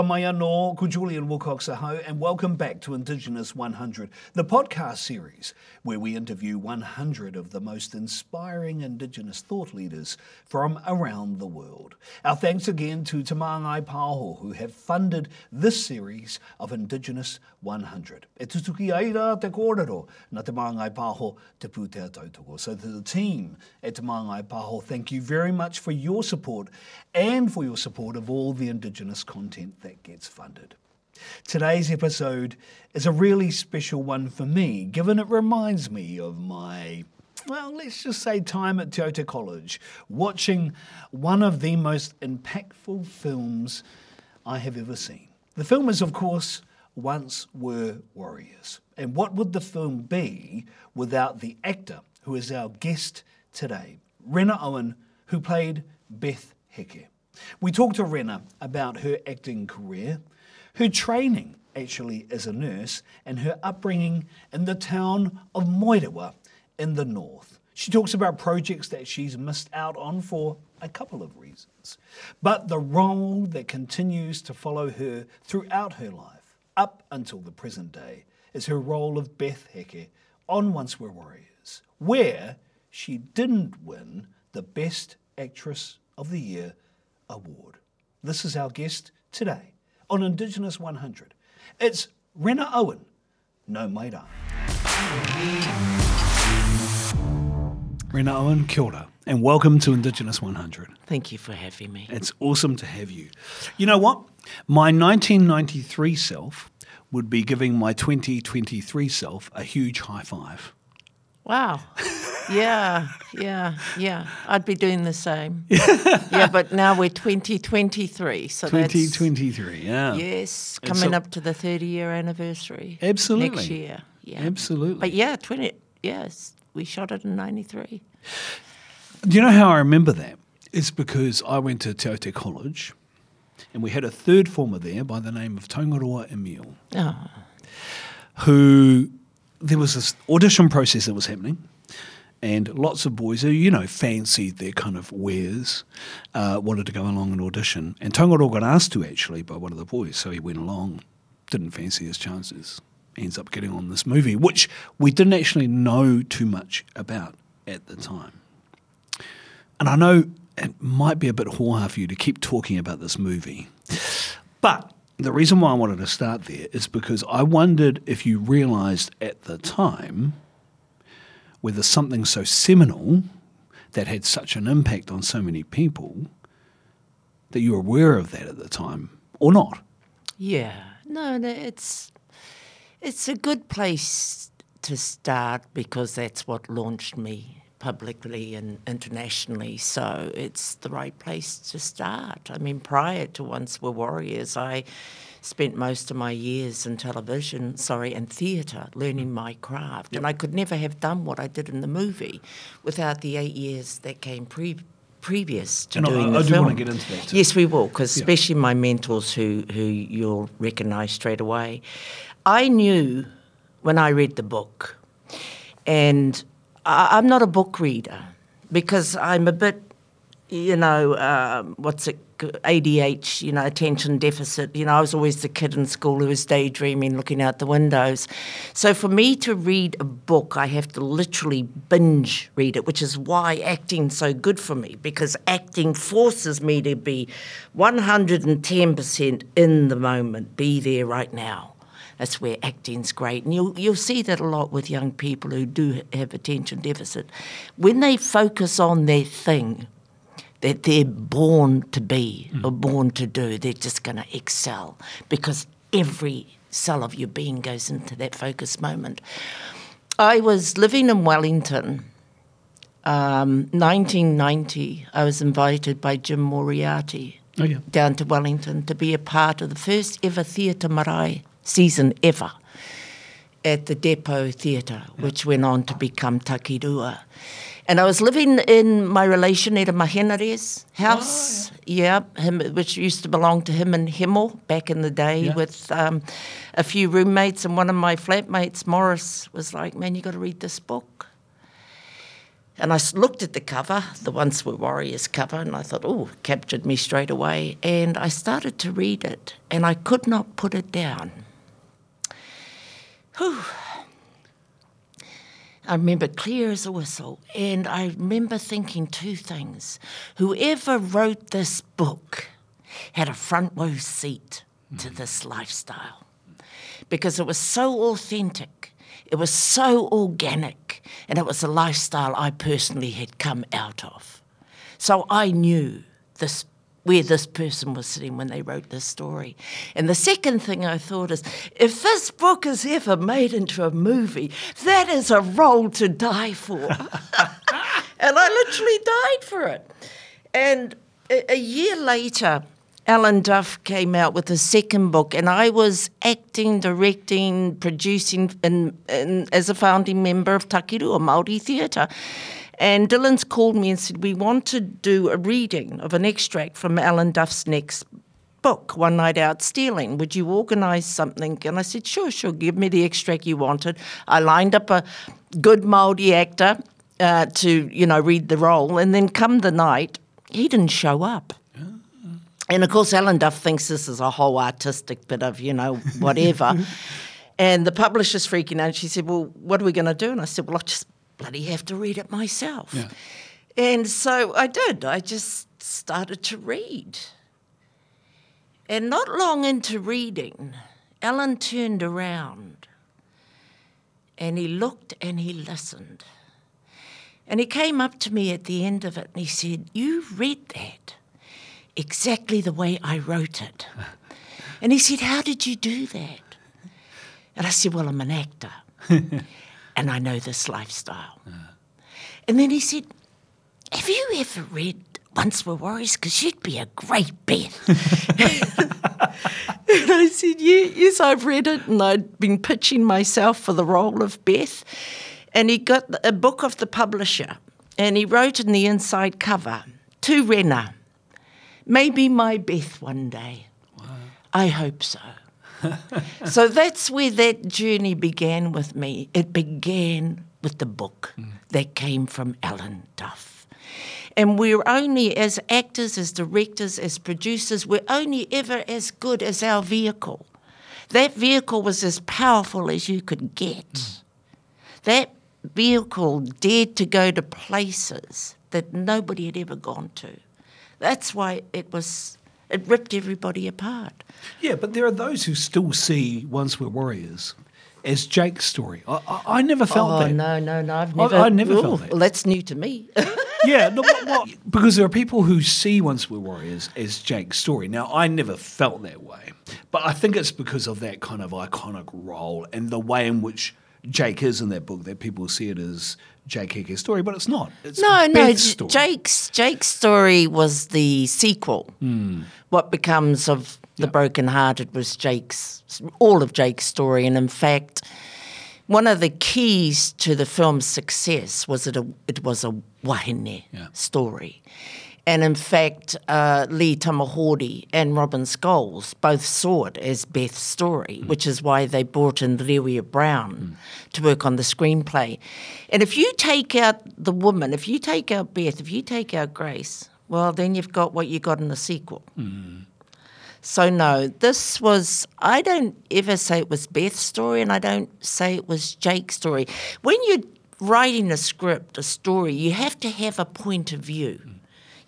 Ora mai anō, Julian Wilcox aho, and welcome back to Indigenous 100, the podcast series where we interview 100 of the most inspiring Indigenous thought leaders from around the world. Our thanks again to Te Māngai Pāho, who have funded this series of Indigenous 100. E tutuki aira te kōrero na Te Māngai Pāho te pūtea tautoko. So to the team at Te Māngai Pāho, thank you very much for your support and for your support of all the Indigenous content that gets funded. Today's episode is a really special one for me, given it reminds me of my, well, let's just say time at Aute College, watching one of the most impactful films I have ever seen. The film is, of course, Once Were Warriors. And what would the film be without the actor who is our guest today, Rena Owen, who played Beth Heke? We talked to Rena about her acting career, her training actually as a nurse, and her upbringing in the town of Moerewa in the north. She talks about projects that she's missed out on for a couple of reasons, but the role that continues to follow her throughout her life, up until the present day, is her role of Beth Heke on Once Were Warriors, where she didn't win the Best Actress of the Year award. This is our guest today on Indigenous 100. It's Rena Owen, no maida. Rena Owen, kia ora, and welcome to Indigenous 100. Thank you for having me. It's awesome to have you. You know what? My 1993 self would be giving my 2023 self a huge high five. Wow. Yeah, yeah, yeah. I'd be doing the same. yeah, but now we're 2023, so 2023, yeah. yes, coming up to the 30 year anniversary. Absolutely. Next year. Yeah. Absolutely. But yeah, 20 yes, we shot it in 93. Do you know how I remember that? It's because I went to Te College and we had a third former there by the name of Taungaroa Emile. Oh, ah. who there was this audition process that was happening. And lots of boys who, you know, fancied their kind of wares, uh, wanted to go along and audition. And Taungaroa got asked to actually by one of the boys, so he went along, didn't fancy his chances, ends up getting on this movie, which we didn't actually know too much about at the time. And I know it might be a bit hoo-ha for you to keep talking about this movie. But the reason why I wanted to start there is because I wondered if you realised at the time whether something so seminal that had such an impact on so many people that you were aware of that at the time or not. yeah. No, no, it's it's a good place to start because that's what launched me publicly and internationally. So it's the right place to start. I mean, prior to Once Were Warriors, I spent most of my years in television, sorry, and theatre, learning my craft. And I could never have done what I did in the movie without the eight years that came pre- previous to And I- doing I the do film. wanna get into that too. Yes, we will, because Yeah. especially my mentors who, who you'll recognise straight away. I knew when I read the book, and I, I'm not a book reader because I'm a bit, you know, um, what's it, ADH, you know, attention deficit. You know, I was always the kid in school who was daydreaming, looking out the windows. So for me to read a book, I have to literally binge read it, which is why acting's so good for me because acting forces me to be 110% in the moment, be there right now. That's where acting's great. And you'll, you'll see that a lot with young people who do have attention deficit. When they focus on their thing that they're born to be or born to do, they're just going to excel because every cell of your being goes into that focus moment. I was living in Wellington. Um, 1990, I was invited by Jim Moriarty Oh, yeah. down to Wellington to be a part of the first ever Theatre Marae season ever at the Depot Theatre, which went on to become Takirua. And I was living in my relation at a Mahenares house, yeah, him, which used to belong to him and Himmel back in the day Yeah. with um, a few roommates. And one of my flatmates, Morris, was like, Man, you got to read this book. And I looked at the cover, the Once Were Warriors cover, and I thought, oh, captured me straight away. And I started to read it, and I could not put it down. Whew. I remember clear as a whistle, and I remember thinking two things. Whoever wrote this book had a front row seat to mm. this lifestyle because it was so authentic, it was so organic, and it was a lifestyle I personally had come out of. So I knew this where this person was sitting when they wrote this story. And the second thing I thought is if this book is ever made into a movie, that is a role to die for. and I literally died for it. And a, a year later, Alan Duff came out with a second book, and I was acting, directing, producing and, in, as a founding member of Takirua Māori Theatre. And Dylan's called me and said, We want to do a reading of an extract from Alan Duff's next book, One Night Out Stealing. Would you organise something? And I said, Sure, sure, give me the extract you wanted. I lined up a good Māori actor uh, to, you know, read the role. And then come the night, he didn't show up. And of course, Alan Duff thinks this is a whole artistic bit of, you know, whatever. and the publisher's freaking out. She said, Well, what are we going to do? And I said, Well, I just bloody have to read it myself. Yeah. And so I did. I just started to read. And not long into reading, Alan turned around and he looked and he listened. And he came up to me at the end of it and he said, You read that exactly the way I wrote it. And he said, How did you do that? And I said, Well, I'm an actor and I know this lifestyle. And then he said, Have you ever read Once Were Warriors? Because you'd be a great Beth. and I said, yeah, Yes, I've read it. And I'd been pitching myself for the role of Beth. And he got a book of the publisher and he wrote in the inside cover, To Rena, maybe my Beth one day. I hope so. so that's where that journey began with me. It began with the book mm. that came from Alan Duff. And we're only, as actors, as directors, as producers, we're only ever as good as our vehicle. That vehicle was as powerful as you could get. Mm. That vehicle dared to go to places that nobody had ever gone to. That's why it was, it ripped everybody apart. Yeah, but there are those who still see Once Were Warriors as Jake's story. I, I, I never felt that. Oh that. no, no, no! I've never. I never felt that. Well, that's new to me. yeah, no, but what, because there are people who see Once Were Warriors as Jake's story. Now, I never felt that way, but I think it's because of that kind of iconic role and the way in which Jake is in that book that people see it as Jake Heke's story, but it's not. It's no, no. Beth's J- story. Jake's Jake's story was the sequel. Hmm. What becomes of the broken hearted was Jake's all of Jake's story, and in fact, one of the keys to the film's success was that it, it was a wahine Yeah. story. And in fact, uh, Lee Tamahori and Robin Scholes both saw it as Beth's story, mm. which is why they brought in Riwia Brown mm. to work on the screenplay. And if you take out the woman, if you take out Beth, if you take out Grace, well, then you've got what you got in the sequel. Mm. So no, this was I don't ever say it was Beth's story and I don't say it was Jake's story. When you're writing a script, a story, you have to have a point of view.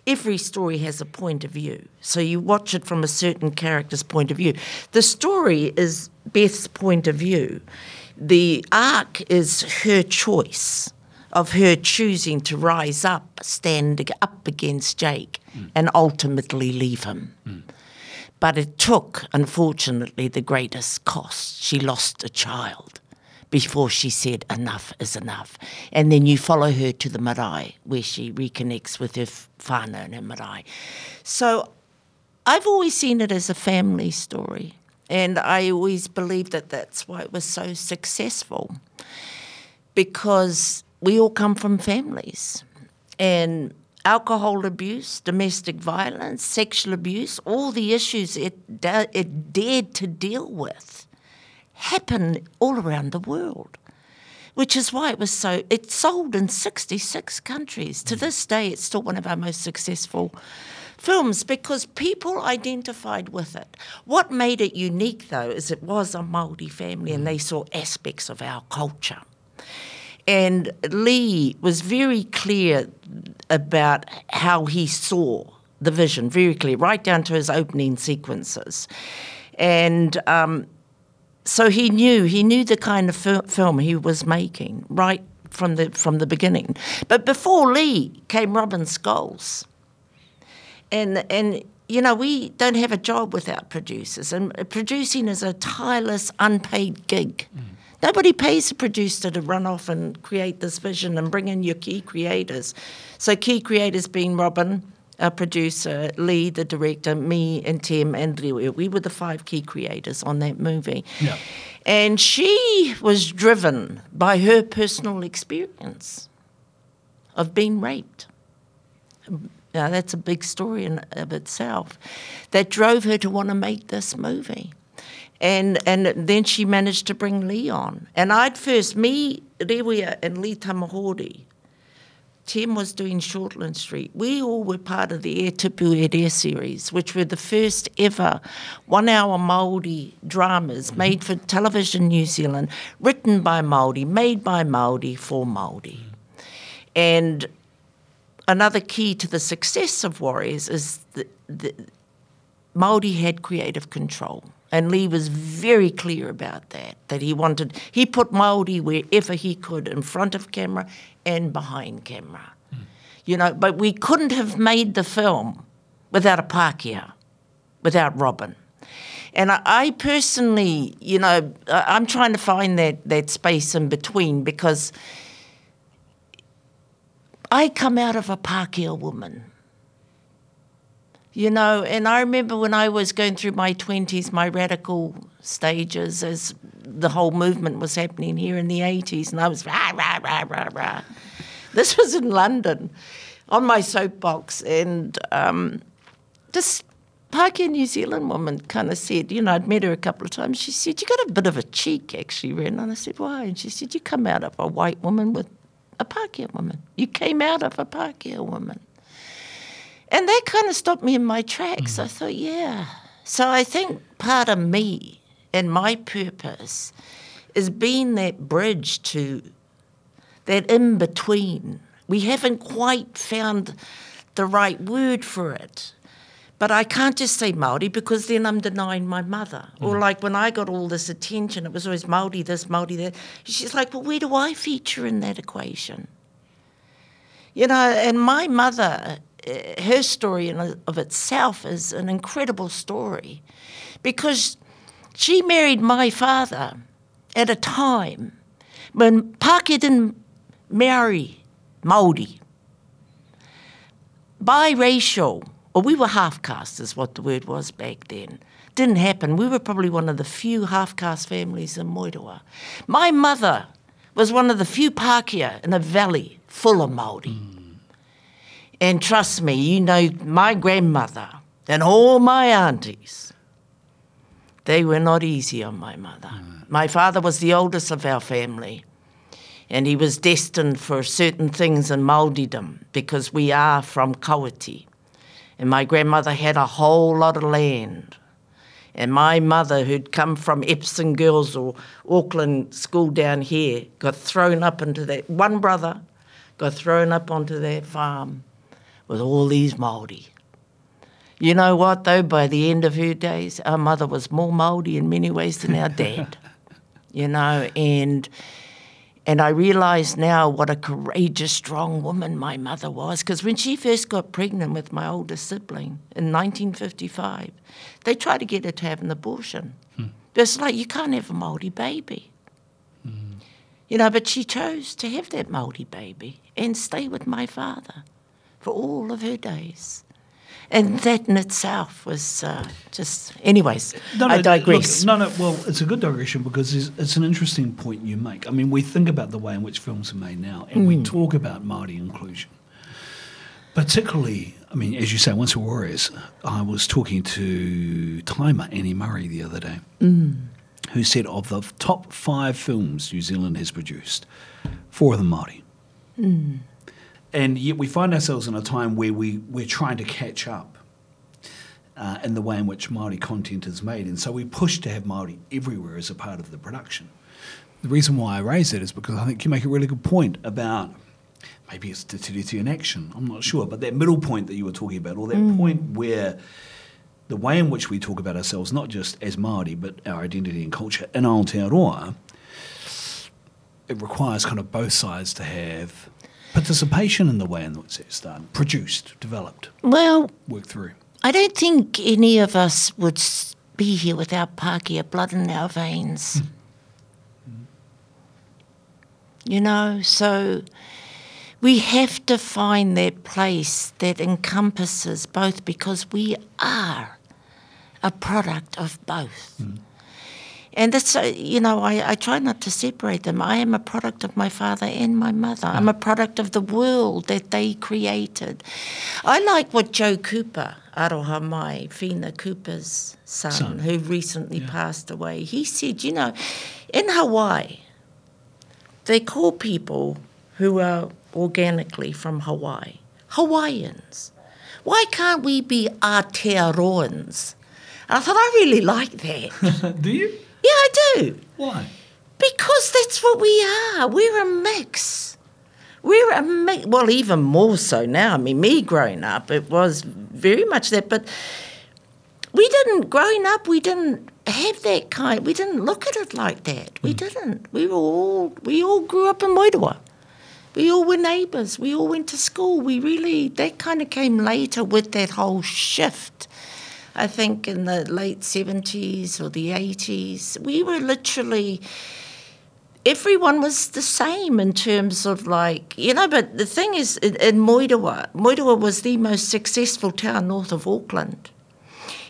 Every story has a point of view. So you watch it from a certain character's point of view. The story is Beth's point of view. The arc is her choice of her choosing to rise up, stand up against Jake, hmm. and ultimately leave him. Hmm. But it took, unfortunately, the greatest cost. She lost a child before she said, enough is enough. And then you follow her to the marae, where she reconnects with her whānau and marae. So I've always seen it as a family story. And I always believed that that's why it was so successful. Because we all come from families. And alcohol abuse, domestic violence, sexual abuse, all the issues it, it dared to deal with happen all around the world. Which is why it was so. It sold in 66 countries. To this day, it's still one of our most successful films because people identified with it. What made it unique, though, is it was a Māori family and they saw aspects of our culture. And Lee was very clear about how he saw the vision, very clear, right down to his opening sequences. And um, so he knew he knew the kind of fil- film he was making right from the from the beginning. But before Lee came Robin Scholes, and and you know we don't have a job without producers, and producing is a tireless, unpaid gig. Mm. Nobody pays a producer to run off and create this vision and bring in your key creators. So key creators being Robin, a producer, Lee, the director, me and Tim and Lee. We were the five key creators on that movie. Yeah. And she was driven by her personal experience of being raped. Now, that's a big story in of itself that drove her to want to make this movie and and then she managed to bring Lee on. And I'd first me, Riwia, and Lee Tamahori. Tim was doing Shortland Street. We all were part of the Air Tipu Air series, which were the first ever one-hour Māori dramas made for Television New Zealand, written by Māori, made by Māori for Māori. And another key to the success of Warriors is that the Māori had creative control. And Lee was very clear about that, that he wanted, he put Māori wherever he could, in front of camera and behind camera. Mm. You know, but we couldn't have made the film without a Pākehā, without Robin. And I, I personally, you know, I, I'm trying to find that, that space in between because I come out of a Pākehā woman you know, and I remember when I was going through my 20s, my radical stages as the whole movement was happening here in the 80s, and I was rah, rah, rah, rah, rah. This was in London on my soapbox, and um, this Pākehā New Zealand woman kind of said, you know, I'd met her a couple of times. She said, You got a bit of a cheek, actually, Ren. And I said, Why? And she said, You come out of a white woman with a Pākehā woman. You came out of a Pākehā woman. And that kind of stopped me in my tracks. Mm. I thought, yeah. So I think part of me and my purpose is being that bridge to that in between. We haven't quite found the right word for it. But I can't just say Maori because then I'm denying my mother. Mm. Or like when I got all this attention, it was always Maori this, Maori that. She's like, well, where do I feature in that equation? You know, and my mother her story in of itself is an incredible story because she married my father at a time when Pākehā didn't marry Māori. Biracial, or we were half caste, is what the word was back then. Didn't happen. We were probably one of the few half caste families in Moerewa. My mother was one of the few Pākehā in a valley full of Māori. Mm. And trust me, you know, my grandmother and all my aunties, they were not easy on my mother. Mm. My father was the oldest of our family, and he was destined for certain things in Māoridom because we are from Kawiti. And my grandmother had a whole lot of land. And my mother, who'd come from Epsom Girls or Auckland School down here, got thrown up into that. One brother got thrown up onto that farm with all these Māori. You know what, though, by the end of her days, our mother was more Māori in many ways than our dad. you know, and and I realise now what a courageous, strong woman my mother was. Because when she first got pregnant with my older sibling in 1955, they tried to get her to have an abortion. Hmm. It's like, you can't have a Māori baby. Hmm. You know, but she chose to have that Māori baby and stay with my father for all of her days. And that in itself was uh, just. Anyways, no, no, I digress. Look, no, no. Well, it's a good digression because it's, it's, an interesting point you make. I mean, we think about the way in which films are made now, and mm. we talk about Māori inclusion. Particularly, I mean, as you say, Once Were Warriors, I was talking to Timer Annie Murray the other day, mm. who said of the top five films New Zealand has produced, four of them Māori. And yet we find ourselves in a time where we, we're trying to catch up uh, in the way in which Māori content is made. And so we push to have Māori everywhere as a part of the production. The reason why I raise it is because I think you make a really good point about maybe it's Te Tiriti in action, I'm not sure, but that middle point that you were talking about, or that point where the way in which we talk about ourselves, not just as Māori, but our identity and culture in Aotearoa, it requires kind of both sides to have participation in the way in which it's done, produced, developed, Well, worked through. I don't think any of us would be here without Pākehā blood in our veins. Hmm. You know, so we have to find that place that encompasses both because we are a product of both. Hmm. And that's, uh, you know, I, I try not to separate them. I am a product of my father and my mother. I'm a product of the world that they created. I like what Joe Cooper, Aroha Mai, Whina Cooper's son, Son. who recently passed away, he said, you know, in Hawaii, they call people who are organically from Hawaii Hawaiians. Why can't we be Aotearoans? And I thought, I really like that. Do you? Yeah, I do. Why? Because that's what we are. We're a mix. We're a mix. Well, even more so now. I mean, me growing up, it was very much that. But we didn't, growing up, we didn't have that kind, we didn't look at it like that. We hmm. didn't. We were all, we all grew up in Moerewa. We all were neighbours. We all went to school. We really, that kind of came later with that whole shift. I think in the late 70s or the 80s, we were literally, everyone was the same in terms of like, you know, but the thing is, in, in Moerewa was the most successful town north of Auckland.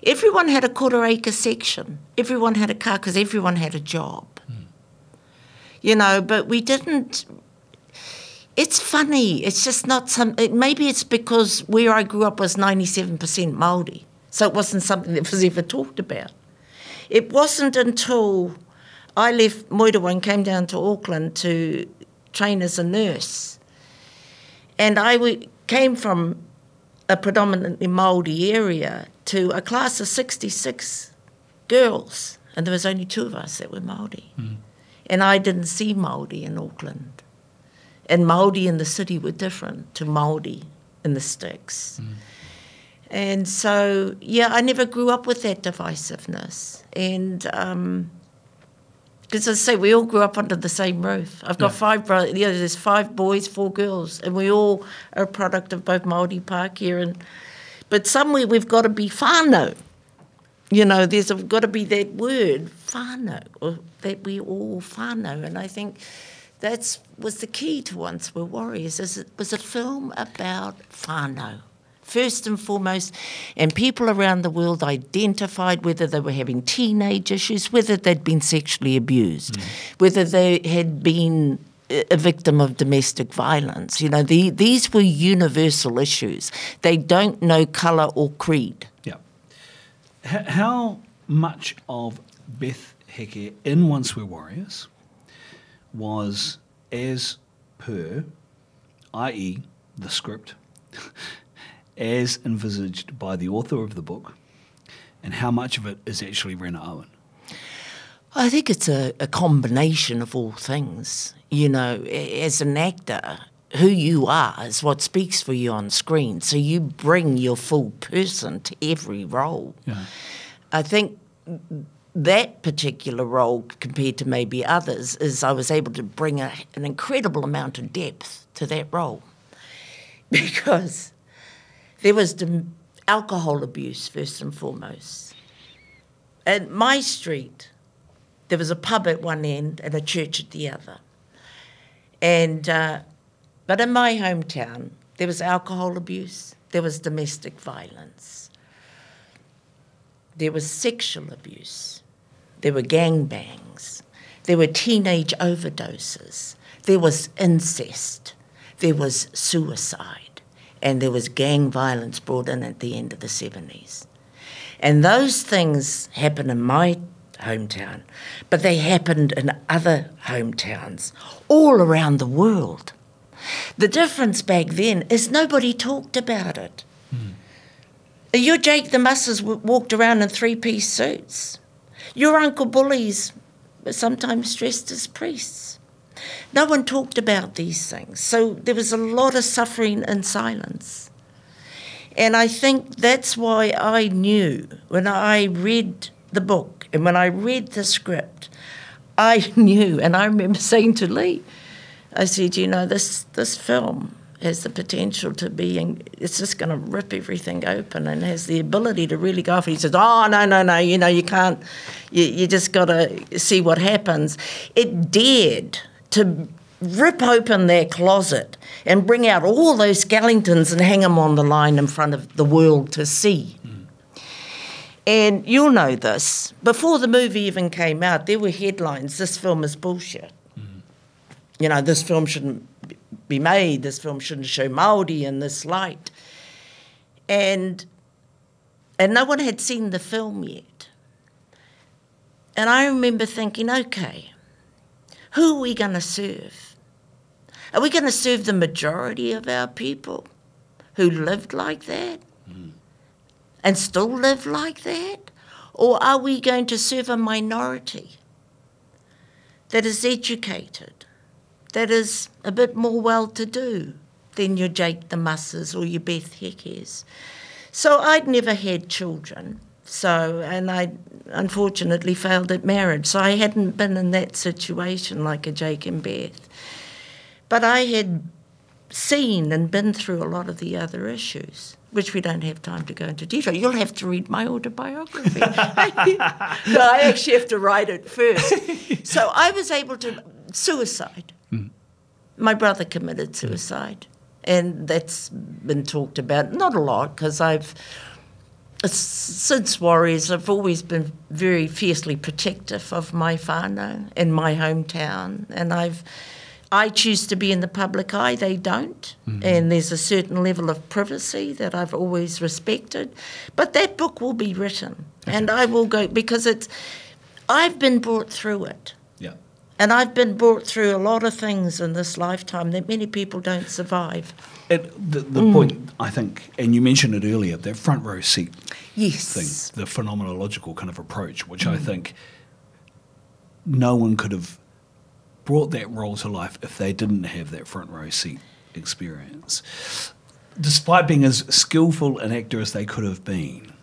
Everyone had a quarter acre section. Everyone had a car because everyone had a job. Hmm. You know, but we didn't it's funny. It's just not some. It, maybe it's because where I grew up was ninety-seven percent Maori, so it wasn't something that was ever talked about. It wasn't until I left Moerewa and came down to Auckland to train as a nurse, and I w- came from a predominantly Maori area to a class of sixty-six girls, and there was only two of us that were Maori, hmm. and I didn't see Maori in Auckland. And Maori in the city were different to Maori in the sticks. Hmm. And so, yeah, I never grew up with that divisiveness. And um, because I say, we all grew up under the same roof. I've got Yeah. five brothers, you know, there's five boys, four girls, and we all are a product of both Maori Pākehā and but somewhere we've got to be whānau. You know, there's got to be that word, whānau, or that we all whānau. And I think that's was the key to Once Were Warriors, is it was a film about whānau. First and foremost, and people around the world identified whether they were having teenage issues, whether they'd been sexually abused, mm. whether they had been a victim of domestic violence. You know, the, these were universal issues. They don't know colour or creed. Yeah. H- how much of Beth Heke in Once Were Warriors was as per, i.e., the script, as envisaged by the author of the book, and how much of it is actually Rena Owen? I think it's a, a combination of all things. You know, as an actor, who you are is what speaks for you on screen. So you bring your full person to every role. Yeah. I think that particular role, compared to maybe others, is I was able to bring a, an incredible amount of depth to that role because there was the alcohol abuse first and foremost. At my street, there was a pub at one end and a church at the other. And uh, but in my hometown, there was alcohol abuse, there was domestic violence, there was sexual abuse, there were gang bangs, there were teenage overdoses, there was incest, there was suicide, and there was gang violence brought in at the end of the 70s. And those things happened in my hometown, but they happened in other hometowns all around the world. The difference back then is nobody talked about it. Mm. Your Jake the Musses walked around in three piece suits. Your Uncle Bullies were sometimes dressed as priests. No one talked about these things. So there was a lot of suffering in silence. And I think that's why I knew when I read the book and when I read the script, I knew. And I remember saying to Lee, I said, you know, this, this film has the potential to be, it's just going to rip everything open and has the ability to really go off. He says, oh, no, no, no, you know, you can't, you, you just got to see what happens. It dared to rip open their closet and bring out all those skeletons and hang them on the line in front of the world to see. Mm. And you'll know this. Before the movie even came out, there were headlines this film is bullshit. You know, this film shouldn't be made, this film shouldn't show Māori in this light. And, and no one had seen the film yet. And I remember thinking, okay, who are we going to serve? Are we going to serve the majority of our people who lived like that mm. and still live like that? Or are we going to serve a minority that is educated, that is a bit more well to do than your Jake the Musses or your Beth Hekes? So I'd never had children. So, and I unfortunately failed at marriage. So I hadn't been in that situation like a Jake and Beth. But I had seen and been through a lot of the other issues, which we don't have time to go into detail. You'll have to read my autobiography. no, I actually have to write it first. So I was able to suicide. Mm. My brother committed suicide, and that's been talked about. Not a lot because I've since Warriors, I've always been very fiercely protective of my whānau and my hometown, and I've. I choose to be in the public eye, they don't. Mm-hmm. And there's a certain level of privacy that I've always respected. But that book will be written and I will go because it's, I've been brought through it. Yeah. And I've been brought through a lot of things in this lifetime that many people don't survive. It, the, the mm. point, I think, and you mentioned it earlier, that front row seat yes. thing, the phenomenological kind of approach, which mm. I think no one could have brought that role to life if they didn't have that front row seat experience. Despite being as skillful an actor as they could have been.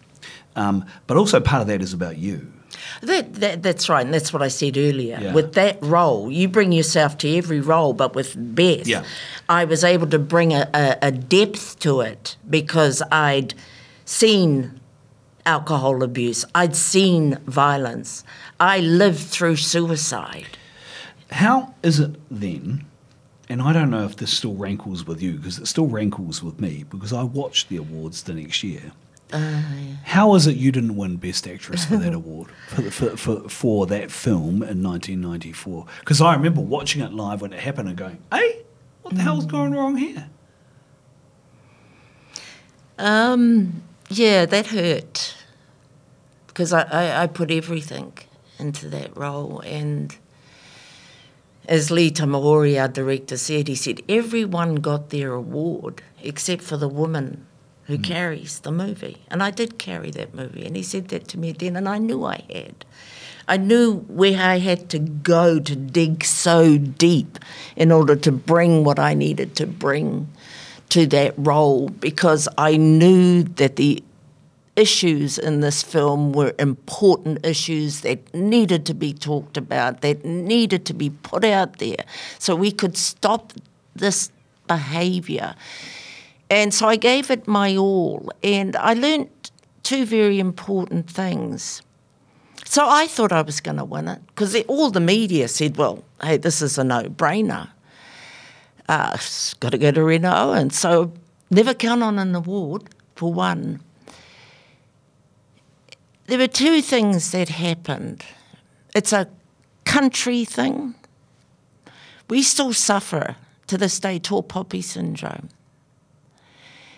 Um, but also part of that is about you. That, that, that's right, and that's what I said earlier. Yeah. With that role, you bring yourself to every role, but with Beth, yeah. I was able to bring a, a, a depth to it because I'd seen alcohol abuse, I'd seen violence, I lived through suicide. How is it then? And I don't know if this still rankles with you because it still rankles with me because I watched the awards the next year uh, yeah. How is it you didn't win Best Actress for that award for, for, for, for, that film in 1994? Because I remember watching it live when it happened and going, "Hey, what the mm. hell's going wrong here?" Um, yeah, that hurt because I, I, I put everything into that role and as Lee Tamahori, our director, said, he said, everyone got their award except for the woman who mm. carries the movie. And I did carry that movie. And he said that to me then, and I knew I had. I knew where I had to go to dig so deep in order to bring what I needed to bring to that role because I knew that the issues in this film were important issues that needed to be talked about, that needed to be put out there so we could stop this behaviour. And so I gave it my all, and I learnt two very important things. So I thought I was going to win it because all the media said, well, hey, this is a no brainer. Uh, got to go to Rena And So never count on an award, for one. There were two things that happened. It's a country thing. We still suffer to this day tall poppy syndrome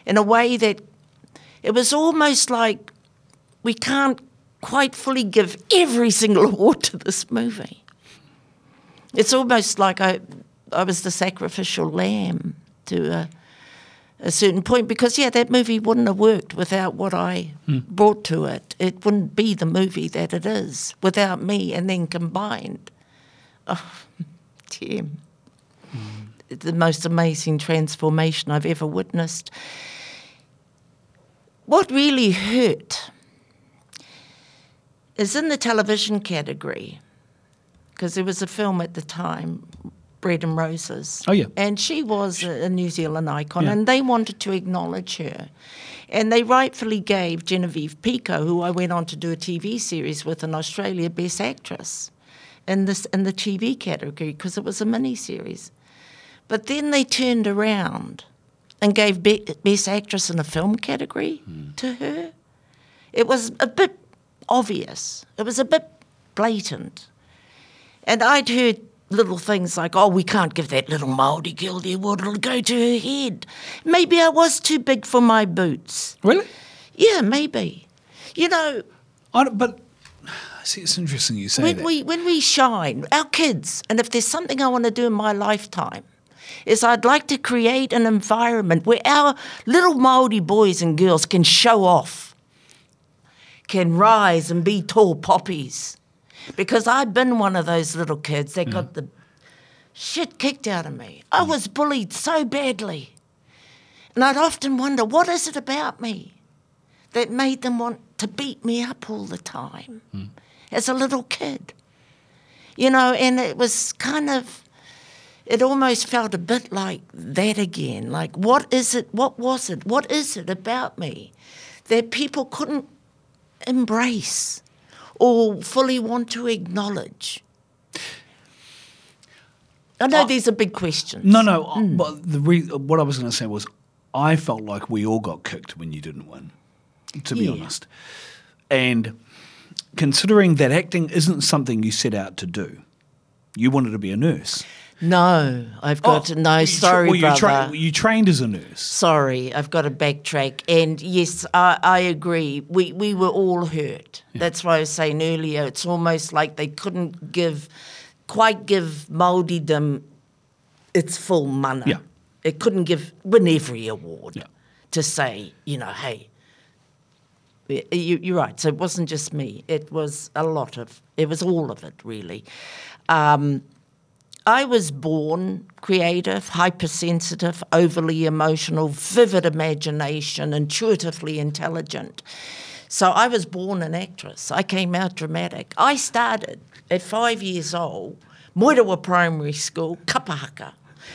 in a way that it was almost like we can't quite fully give every single award to this movie. It's almost like I, I was the sacrificial lamb to a, a certain point because, yeah, that movie wouldn't have worked without what I hmm. brought to it. It wouldn't be the movie that it is without me and then combined. Oh, Tim. The most amazing transformation I've ever witnessed. What really hurt is in the television category, because there was a film at the time, Bread and Roses. Oh, yeah. And she was a, New Zealand icon, Yeah. and they wanted to acknowledge her. And they rightfully gave Genevieve Picot, who I went on to do a TV series with in Australia, Best Actress in, this, in the TV category, because it was a mini series. But then they turned around and gave Be- Best Actress in a Film category hmm. to her. It was a bit obvious. It was a bit blatant. And I'd heard little things like, oh, we can't give that little Māori girl the award, it'll go to her head. Maybe I was too big for my boots. Really? Yeah, maybe. You know, I but see, it's interesting you say when that. we when we shine, our kids, and if there's something I want to do in my lifetime, is I'd like to create an environment where our little Maori boys and girls can show off, can rise and be tall poppies, because I've been one of those little kids that got mm. the shit kicked out of me. I mm. was bullied so badly, and I'd often wonder what is it about me that made them want to beat me up all the time mm. as a little kid. You know, and it was kind of, it almost felt a bit like that again. Like, what is it? What was it? What is it about me that people couldn't embrace or fully want to acknowledge? I know these are big questions. No, no. uh, But the re- what I was going to say was, I felt like we all got kicked when you didn't win. To be Yeah. honest, and considering that acting isn't something you set out to do, you wanted to be a nurse. No, I've got to. No, sorry, well, you, brother. tra- you trained as a nurse. Sorry, I've got to backtrack. And yes, I, I agree. We we were all hurt. That's why I was saying earlier. It's almost like they couldn't give, quite give Māoridom its full mana. Yeah. It couldn't give win every award Yeah. to say, you know, hey. You, you're right. So it wasn't just me. It was a lot of. It was all of it, really. Um, I was born creative, hypersensitive, overly emotional, vivid imagination, intuitively intelligent. So I was born an actress. I came out dramatic. I started at five years old, Moerewa Primary School, Kapahaka.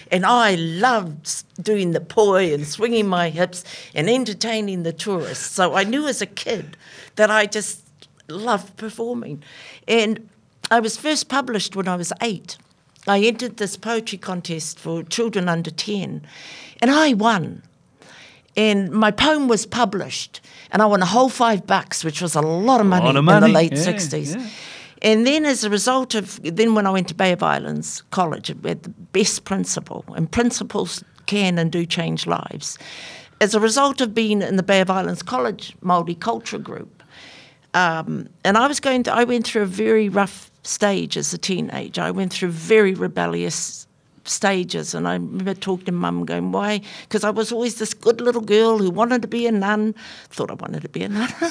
And I loved doing the poi and swinging my hips and entertaining the tourists. So I knew as a kid that I just loved performing. And I was first published when I was eight. I entered this poetry contest for children under 10, and I won. And my poem was published, and I won a whole five bucks, which was a lot of money, lot of in the late yeah, 60s. yeah. And then, as a result of, then when I went to Bay of Islands College, we had the best principal, and principals can and do change lives. As a result of being in the Bay of Islands College Māori Culture Group, um, and I was going to, I went through a very rough stage as a teenager. I went through very rebellious stages, and I remember talking to mum, going, "Why?" Because I was always this good little girl who wanted to be a nun. Thought I wanted to be a nun.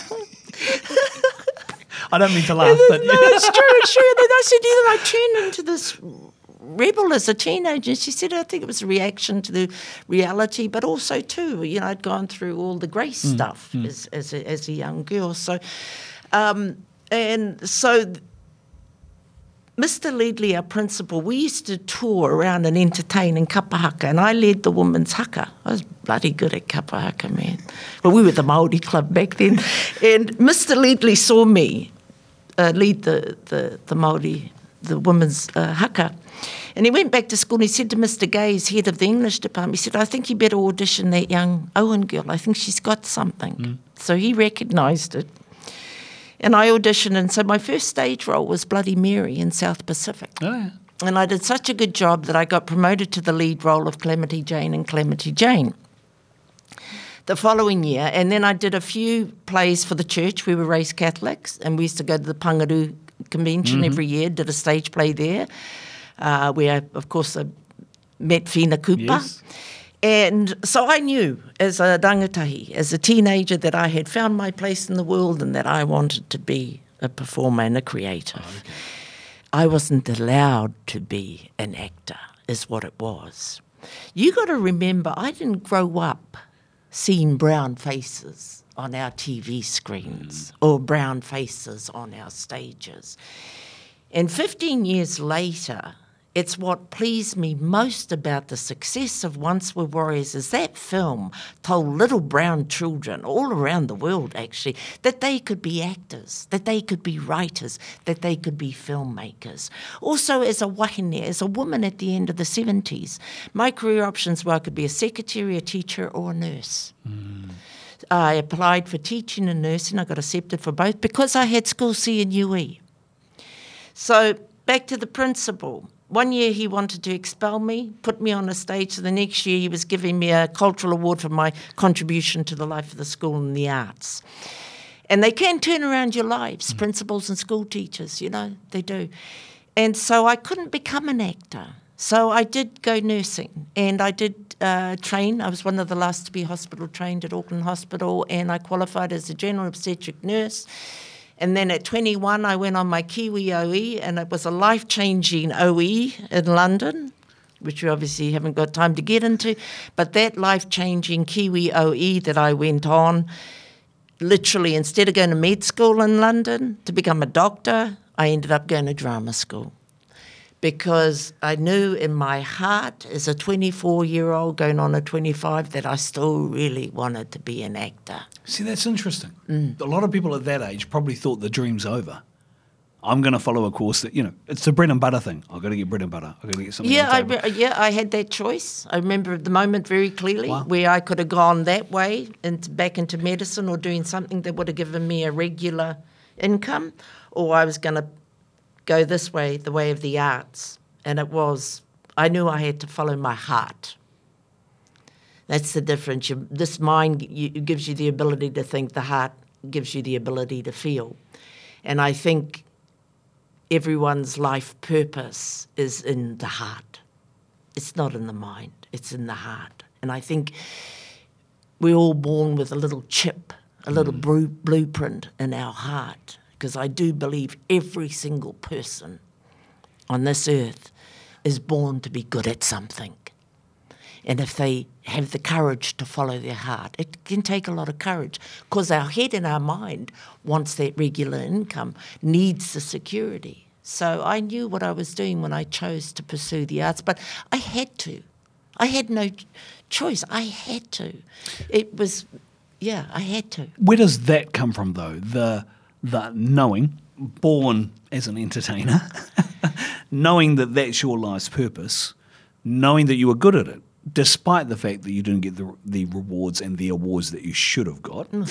I don't mean to laugh, but no, it's true, it's true. And then I said, either I turned into this rebel as a teenager. She said, I think it was a reaction to the reality, but also too, you know, I'd gone through all the grace stuff as as a, as a young girl. So, um, and so. Mr. Ledley, our principal, we used to tour around and entertain in kapa haka, and I led the women's haka. I was bloody good at kapa haka, man. Well, we were the Māori club back then. and Mr. Ledley saw me uh, lead the, the, the Māori, the women's uh, haka. And he went back to school and he said to Mr. Gaze, head of the English department, he said, I think you better audition that young Owen girl. I think she's got something. So he recognised it. And I auditioned, and so my first stage role was Bloody Mary in South Pacific. Oh, yeah. And I did such a good job that I got promoted to the lead role of Calamity Jane and Calamity Jane. the following year, and then I did a few plays for the church. We were raised Catholics, and we used to go to the Panguru convention Mm-hmm. every year. Did a stage play there, uh, where of course I met Whina Cooper. Yes. And so I knew as a rangatahi, as a teenager, that I had found my place in the world and that I wanted to be a performer and a creative. Oh, I wasn't allowed to be an actor, is what it was. You got to remember, I didn't grow up seeing brown faces on our TV screens mm. or brown faces on our stages. And 15 years later, it's what pleased me most about the success of Once Were Warriors is that film told little brown children all around the world actually that they could be actors, that they could be writers, that they could be filmmakers. Also as a wahine, as a woman at the end of the 70s, my career options were I could be a secretary, a teacher or a nurse. Hmm. I applied for teaching and nursing. I got accepted for both because I had school C and UE. So back to the principal. One year he wanted to expel me, put me on a stage. The next year he was giving me a cultural award for my contribution to the life of the school and the arts. And they can turn around your lives, principals and school teachers, you know, they do. And so I couldn't become an actor. So I did go nursing and I did uh, train. I was one of the last to be hospital trained at Auckland Hospital and I qualified as a general obstetric nurse. And then at 21, I went on my Kiwi OE and it was a life changing OE in London, which we obviously haven't got time to get into. But that life changing Kiwi OE that I went on, literally, instead of going to med school in London to become a doctor, I ended up going to drama school because I knew in my heart, as a 24 year old going on a 25, that I still really wanted to be an actor. See, that's interesting. A lot of people at that age probably thought the dream's over. I'm going to follow a course that, you know, it's the bread and butter thing. I've got to get bread and butter. I've got to get something Yeah, I, the table. re- yeah, I had that choice. I remember the moment very clearly Wow. where I could have gone that way and back into medicine or doing something that would have given me a regular income, or I was going to go this way, the way of the arts. And it was, I knew I had to follow my heart. That's the difference. You, this mind you, gives you the ability to think, the heart gives you the ability to feel. And I think everyone's life purpose is in the heart. It's not in the mind, it's in the heart. And I think we're all born with a little chip, a little mm. bru- blueprint in our heart, because I do believe every single person on this earth is born to be good at something. And if they have the courage to follow their heart, it can take a lot of courage because our head and our mind wants that regular income, needs the security. So I knew what I was doing when I chose to pursue the arts, but I had to. I had no choice. I had to. It was, yeah, I had to. Where does that come from, though? The the knowing, born as an entertainer, knowing that that's your life's purpose, knowing that you were good at it, despite the fact that you didn't get the the rewards and the awards that you should have got. Hmm.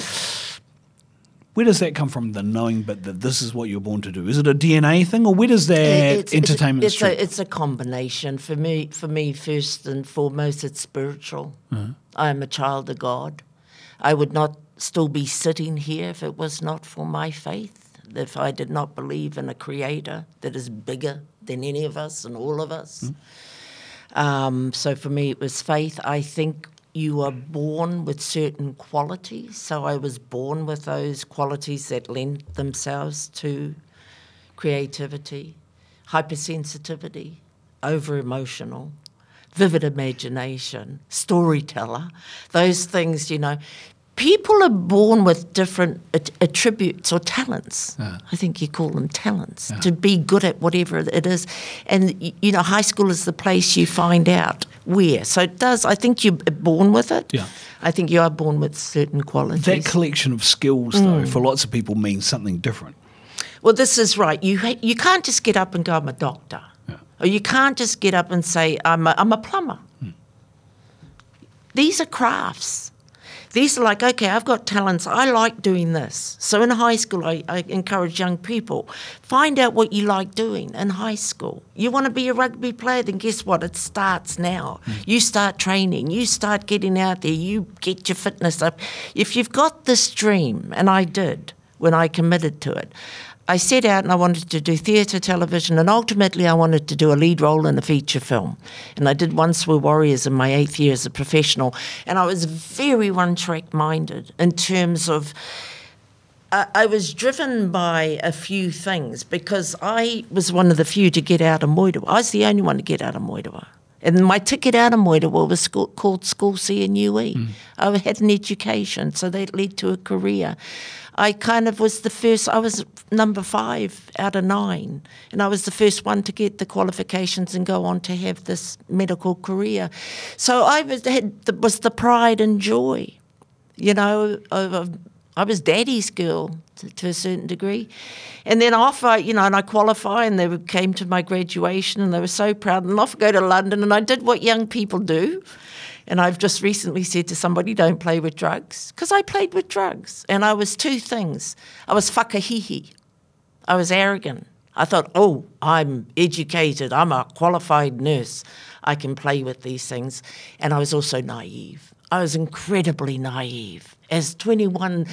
Where does that come from? The knowing, but that this is what you're born to do. Is it a DNA thing, or where does that It's- it's- entertainment It's, stream? a, it's a combination for me. For me, first and foremost, it's spiritual. Uh-huh. I am a child of God. I would not still be sitting here if it was not for my faith. If I did not believe in a Creator that is bigger than any of us and all of us. Um, so for me, it was faith. I think you are born with certain qualities. So I was born with those qualities that lend themselves to creativity, hypersensitivity, over emotional, vivid imagination, storyteller, those things, you know. People are born with different at- attributes or talents. I think you call them talents to be good at whatever it is. And, you know, high school is the place you find out where. So it does, I think you're born with it. Yeah. I think you are born with certain qualities. that collection of skills, though, mm. for lots of people means something different. Well, this is right. You ha- you can't just get up and go, I'm a doctor. Yeah. Or you can't just get up and say, I'm a, I'm a plumber. Hmm. These are crafts. These are like, okay, I've got talents. I like doing this. So in high school, I, I encourage young people find out what you like doing in high school. You want to be a rugby player? Then guess what? It starts now. Mm. You start training. You start getting out there. You get your fitness up. If you've got this dream, and I did when I committed to it, I set out and I wanted to do theatre, television, and ultimately I wanted to do a lead role in a feature film. And I did Once Were Warriors in my eighth year as a professional. And I was very one track minded in terms of. Uh, I was driven by a few things because I was one of the few to get out of Moerewa. I was the only one to get out of Moerewa. And my ticket out of Moerewa was school, called School CNUE. Mm. I had an education, so that led to a career. I kind of was the first, I was number five out of nine, and I was the first one to get the qualifications and go on to have this medical career. So I was, had the, was the pride and joy, you know, of, of I was daddy's girl to, to, a certain degree. And then off I, you know, and I qualify and they came to my graduation and they were so proud and off I go to London and I did what young people do. And I've just recently said to somebody, don't play with drugs. Because I played with drugs. And I was two things. I was whakahihi. I was arrogant. I thought, oh, I'm educated. I'm a qualified nurse. I can play with these things. And I was also naive. I was incredibly naive. As 21,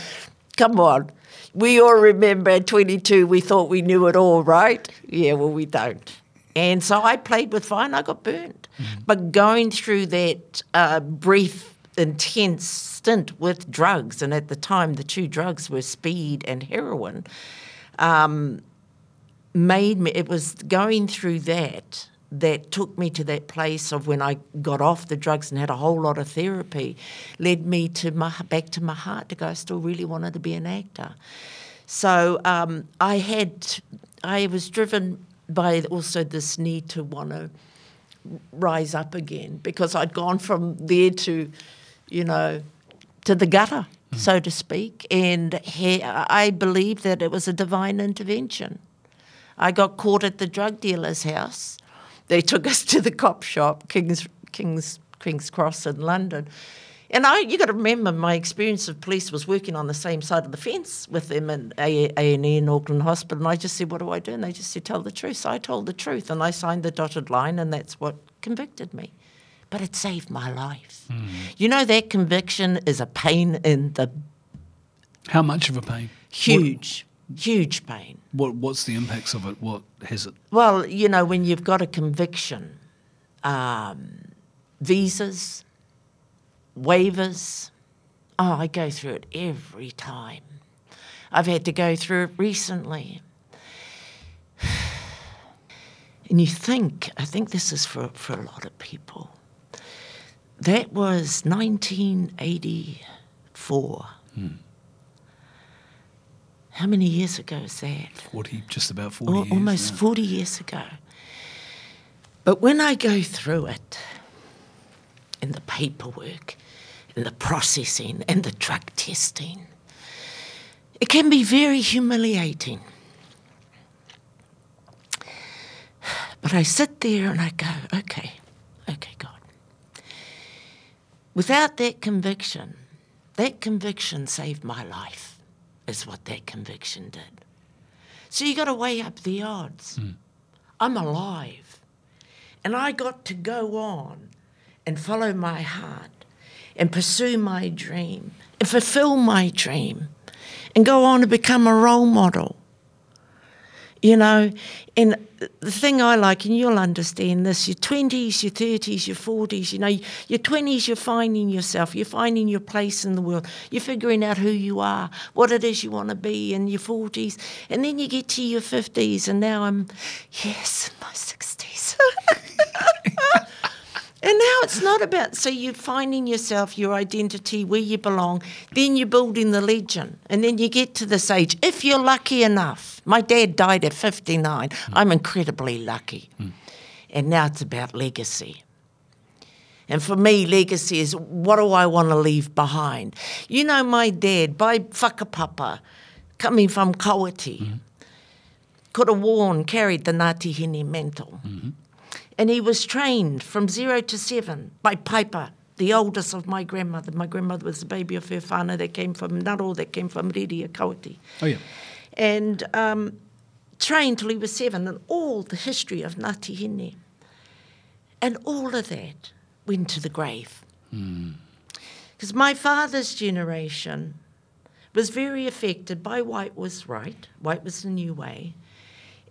come on, we all remember at 22 we thought we knew it all, right? Yeah, well, we don't. And so I played with fire and I got burned. Mm-hmm. But going through that uh, brief, intense stint with drugs, and at the time the two drugs were speed and heroin, um, made me, it was going through that that took me to that place of when I got off the drugs and had a whole lot of therapy, led me to my, back to my heart to go, I still really wanted to be an actor. So um, I had, I was driven by also this need to want to rise up again because I'd gone from there to, you know, to the gutter, mm. so to speak. And he, I believe that it was a divine intervention. I got caught at the drug dealer's house. They took us to the cop shop, King's, King's, King's Cross in London. And I, you got to remember, my experience of police was working on the same side of the fence with them at A and E in Auckland Hospital. And I just said, "What do I do?" And they just said, "Tell the truth." So I told the truth, and I signed the dotted line, and that's what convicted me. But it saved my life. Mm. You know, that conviction is a pain in the. How much of a pain? Huge. What, huge pain. What What's the impacts of it? What has it? Well, you know, when you've got a conviction, um, visas, waivers. Oh, I go through it every time. I've had to go through it recently. And you think, I think this is for, for a lot of people. That was 1984. Hmm. How many years ago is that? 40, just about 40 years. Almost 40 years ago. But when I go through it, in the paperwork, and the processing and the drug testing. It can be very humiliating. But I sit there and I go, okay, okay, God. Without that conviction, that conviction saved my life, is what that conviction did. So you got to weigh up the odds. Mm. I'm alive. And I got to go on and follow my heart and pursue my dream and fulfill my dream and go on to become a role model. You know, and the thing I like, and you'll understand this, your 20s, your 30s, your 40s, you know, your 20s, you're finding yourself, you're finding your place in the world, you're figuring out who you are, what it is you want to be in your 40s, and then you get to your 50s, and now I'm, yes, in my 60s. It's not about, so you're finding yourself, your identity, where you belong, then you're building the legend. And then you get to this age, if you're lucky enough. My dad died at 59. Mm. I'm incredibly lucky. Mm. And now it's about legacy. And for me, legacy is what do I want to leave behind? You know, my dad, by whakapapa, coming from Kawati, mm-hmm. could have worn, carried the Ngāti Hine mantle. Mm-hmm and he was trained from zero to seven by Piper, the oldest of my grandmother. My grandmother was the baby of her whānau that came from Naro, that came from Riri, Kawiti. Oh, yeah. And um, trained till he was seven, and all the history of Ngāti Hine. And all of that went to the grave. Because my father's generation was very affected by white was right, white was the new way.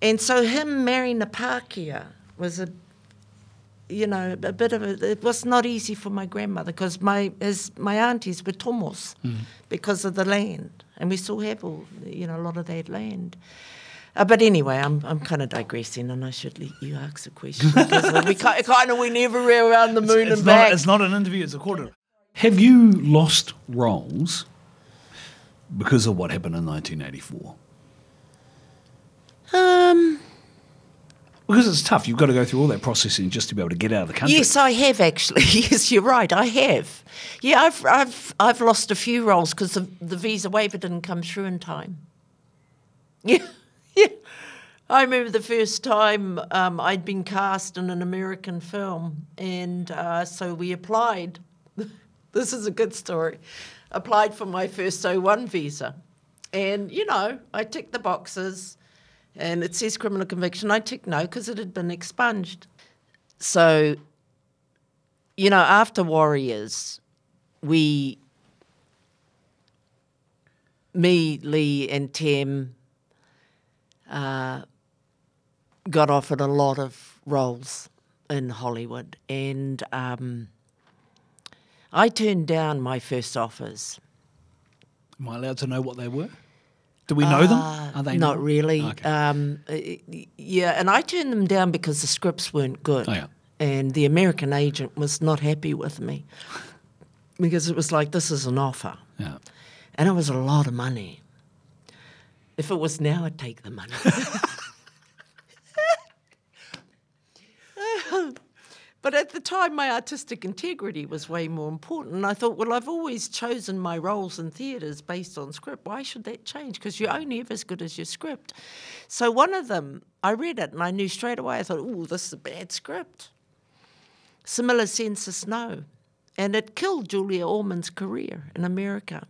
And so him marrying a Pākehā was a, you know, a bit of a, it was not easy for my grandmother because my, his, my aunties were tomos because of the land. And we still have all, you know, a lot of that land. Uh, but anyway, I'm, I'm kind of digressing and I should let you ask a question because we kind, of went everywhere around the moon It's and not, back. it's not an interview, it's a quarter. Have you lost roles because of what happened in 1984? Um, Because it's tough. You've got to go through all that processing just to be able to get out of the country. Yes, I have actually. yes, you're right. I have. Yeah, I've I've I've lost a few roles because the, the visa waiver didn't come through in time. Yeah, yeah. I remember the first time um, I'd been cast in an American film, and uh, so we applied. this is a good story. Applied for my first O1 visa, and you know I ticked the boxes, and it says criminal conviction. I ticked no because it had been expunged. So, you know, after Warriors, we, me, Lee, and Tem, uh, got offered a lot of roles in Hollywood, and um, I turned down my first offers. Am I allowed to know what they were? Do we know them? Are they Uh, Not known? really. Okay. Um, uh, yeah, and I turned them down because the scripts weren't good. Oh, yeah. And the American agent was not happy with me because it was like, this is an offer. yeah. And it was a lot of money. If it was now, I'd take the money. but at the time, my artistic integrity was way more important. And I thought, well, I've always chosen my roles in theatres based on script. Why should that change? Because you're only ever as good as your script. So one of them, I read it and I knew straight away, I thought, oh, this is a bad script. Smilla's Sense of Snow. And it killed Julia Ormond's career in America.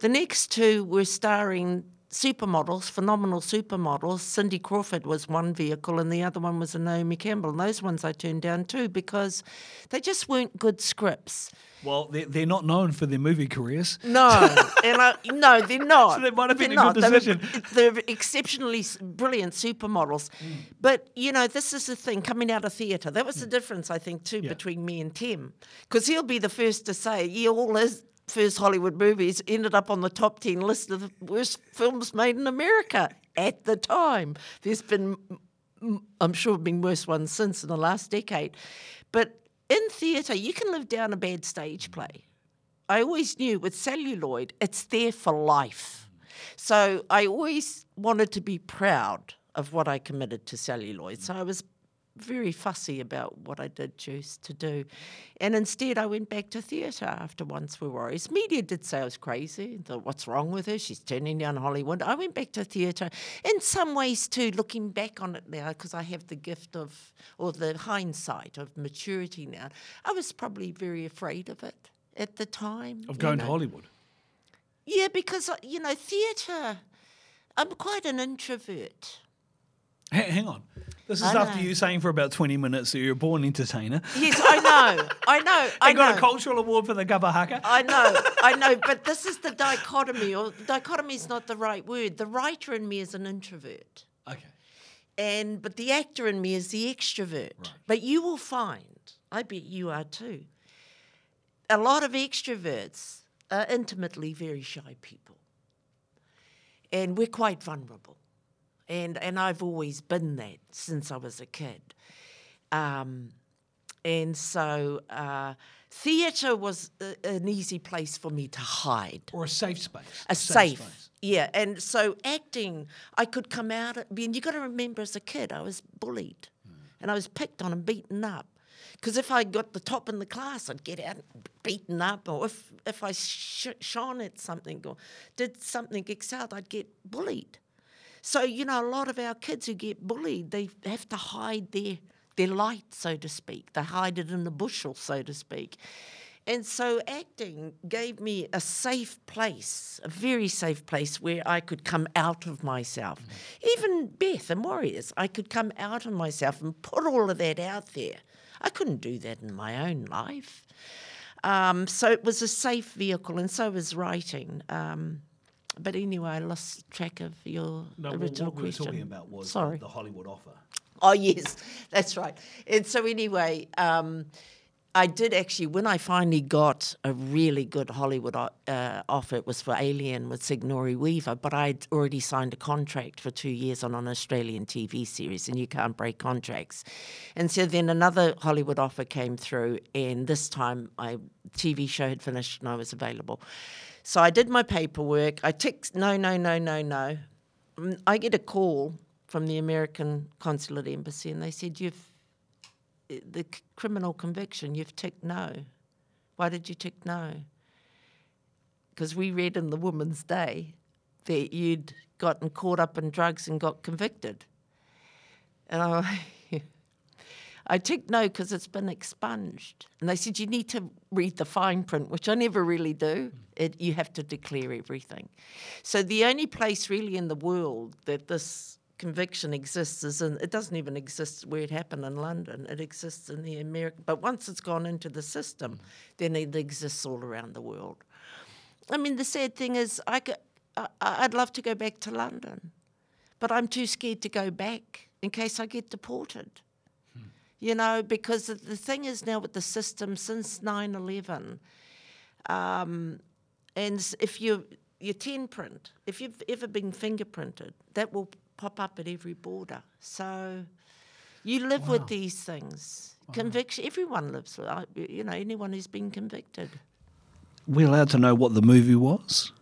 The next two were starring supermodels, phenomenal supermodels. Cindy Crawford was one vehicle, and the other one was a Naomi Campbell. And those ones I turned down too because they just weren't good scripts. Well, they're, they're not known for their movie careers. No, and I, no, they're not. So that might have been They're a good not. They were- decision. They're, exceptionally brilliant supermodels, mm. but you know, this is the thing coming out of theatre. That was the mm. difference, I think, too, between me and Tem, because he'll be the first to say, "Yeah, all his first Hollywood movies ended up on the top ten list of the worst films made in America at the time." There's been, I'm sure been worse ones since in the last decade. But in theatre, you can live down a bad stage play. I always knew with celluloid, it's there for life. So I always wanted to be proud of what I committed to celluloid. So I was very fussy about what I did choose to do. And instead, I went back to theatre after Once We Were Warriors. Media did say I was crazy. Thought, what's wrong with her? She's turning down Hollywood. I went back to theatre. In some ways, too, looking back on it now, because I have the gift of, or the hindsight of maturity now, I was probably very afraid of it at the time. Of going to. Hollywood. Yeah, because, uh, you know, theatre, I'm quite an introvert. Ha- hang on. This is I after know. you saying for about 20 minutes that you're a born entertainer. Yes, I know. I know. I I got know. a cultural award for the kapa haka. I know, I know, but this is the dichotomy, or dichotomy is not the right word. The writer in me is an introvert, Okay. and but the actor in me is the extrovert. But you will find, I bet you are too, a lot of extroverts are intimately very shy people, and we're quite vulnerable, and and I've always been that since I was a kid. Um, and so uh, theatre was a, an easy place for me to hide, Or a safe space. a safe, yeah. And so acting, I could come out. I mean, you got to remember, as a kid, I was bullied, and I was picked on and beaten up. Because if I got the top in the class, I'd get out beaten up, or if if I sh- shone at something or did something excelled, I'd get bullied. So, you know, a lot of our kids who get bullied, they have to hide their, their light, so to speak. They hide it in the bushel, so to speak. and so acting gave me a safe place, a very safe place where I could come out of myself. Even Beth and Warriors, I could come out of myself and put all of that out there. I couldn't do that in my own life. Um, so it was a safe vehicle, and so was writing. Um, but anyway, I lost track of your No, what- original what we were question. talking about was Sorry. the Hollywood offer. Oh yes, that's right. And so anyway, um, I did actually when I finally got a really good Hollywood uh, offer. It was for Alien with Sigourney Weaver, but I'd already signed a contract for two years on an Australian TV series, and you can't break contracts. And so then another Hollywood offer came through, and this time my TV show had finished and I was available. So I did my paperwork. I ticked no, no, no, no, no. Mm, I get a call from the American consulate embassy, and they said, "You've the criminal conviction. You've ticked no. Why did you tick no? Because we read in the Woman's Day that you'd gotten caught up in drugs and got convicted." And I, I ticked no because it's been expunged. And they said, you need to read the fine print, which I never really do. It, you have to declare everything. So the only place really in the world that this conviction exists is in, it doesn't even exist where it happened in London. It exists in the American, but once it's gone into the system, then it exists all around the world. I mean, the sad thing is, I could, I, I'd love to go back to London, but I'm too scared to go back in case I get deported you know, because the thing is now with the system since 9 11, um, and if you, your 10 print, if you've ever been fingerprinted, that will pop up at every border. So you live with these things. Conviction, everyone lives with, you know, anyone who's been convicted. We're allowed to know what the movie was.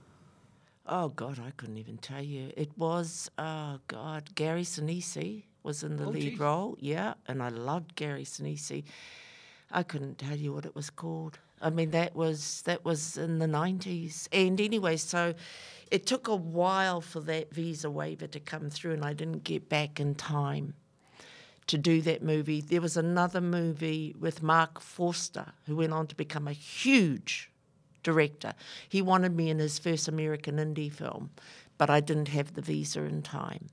Oh God, I couldn't even tell you. It was oh God, Gary Sinise was in the Oh, lead geez. role. Yeah, and I loved Gary Sinise. I couldn't tell you what it was called. I mean, that was that was in the nineties. And anyway, so it took a while for that visa waiver to come through, and I didn't get back in time to do that movie. There was another movie with Marc Forster, who went on to become a huge director. He wanted me in his first American indie film, but I didn't have the visa in time.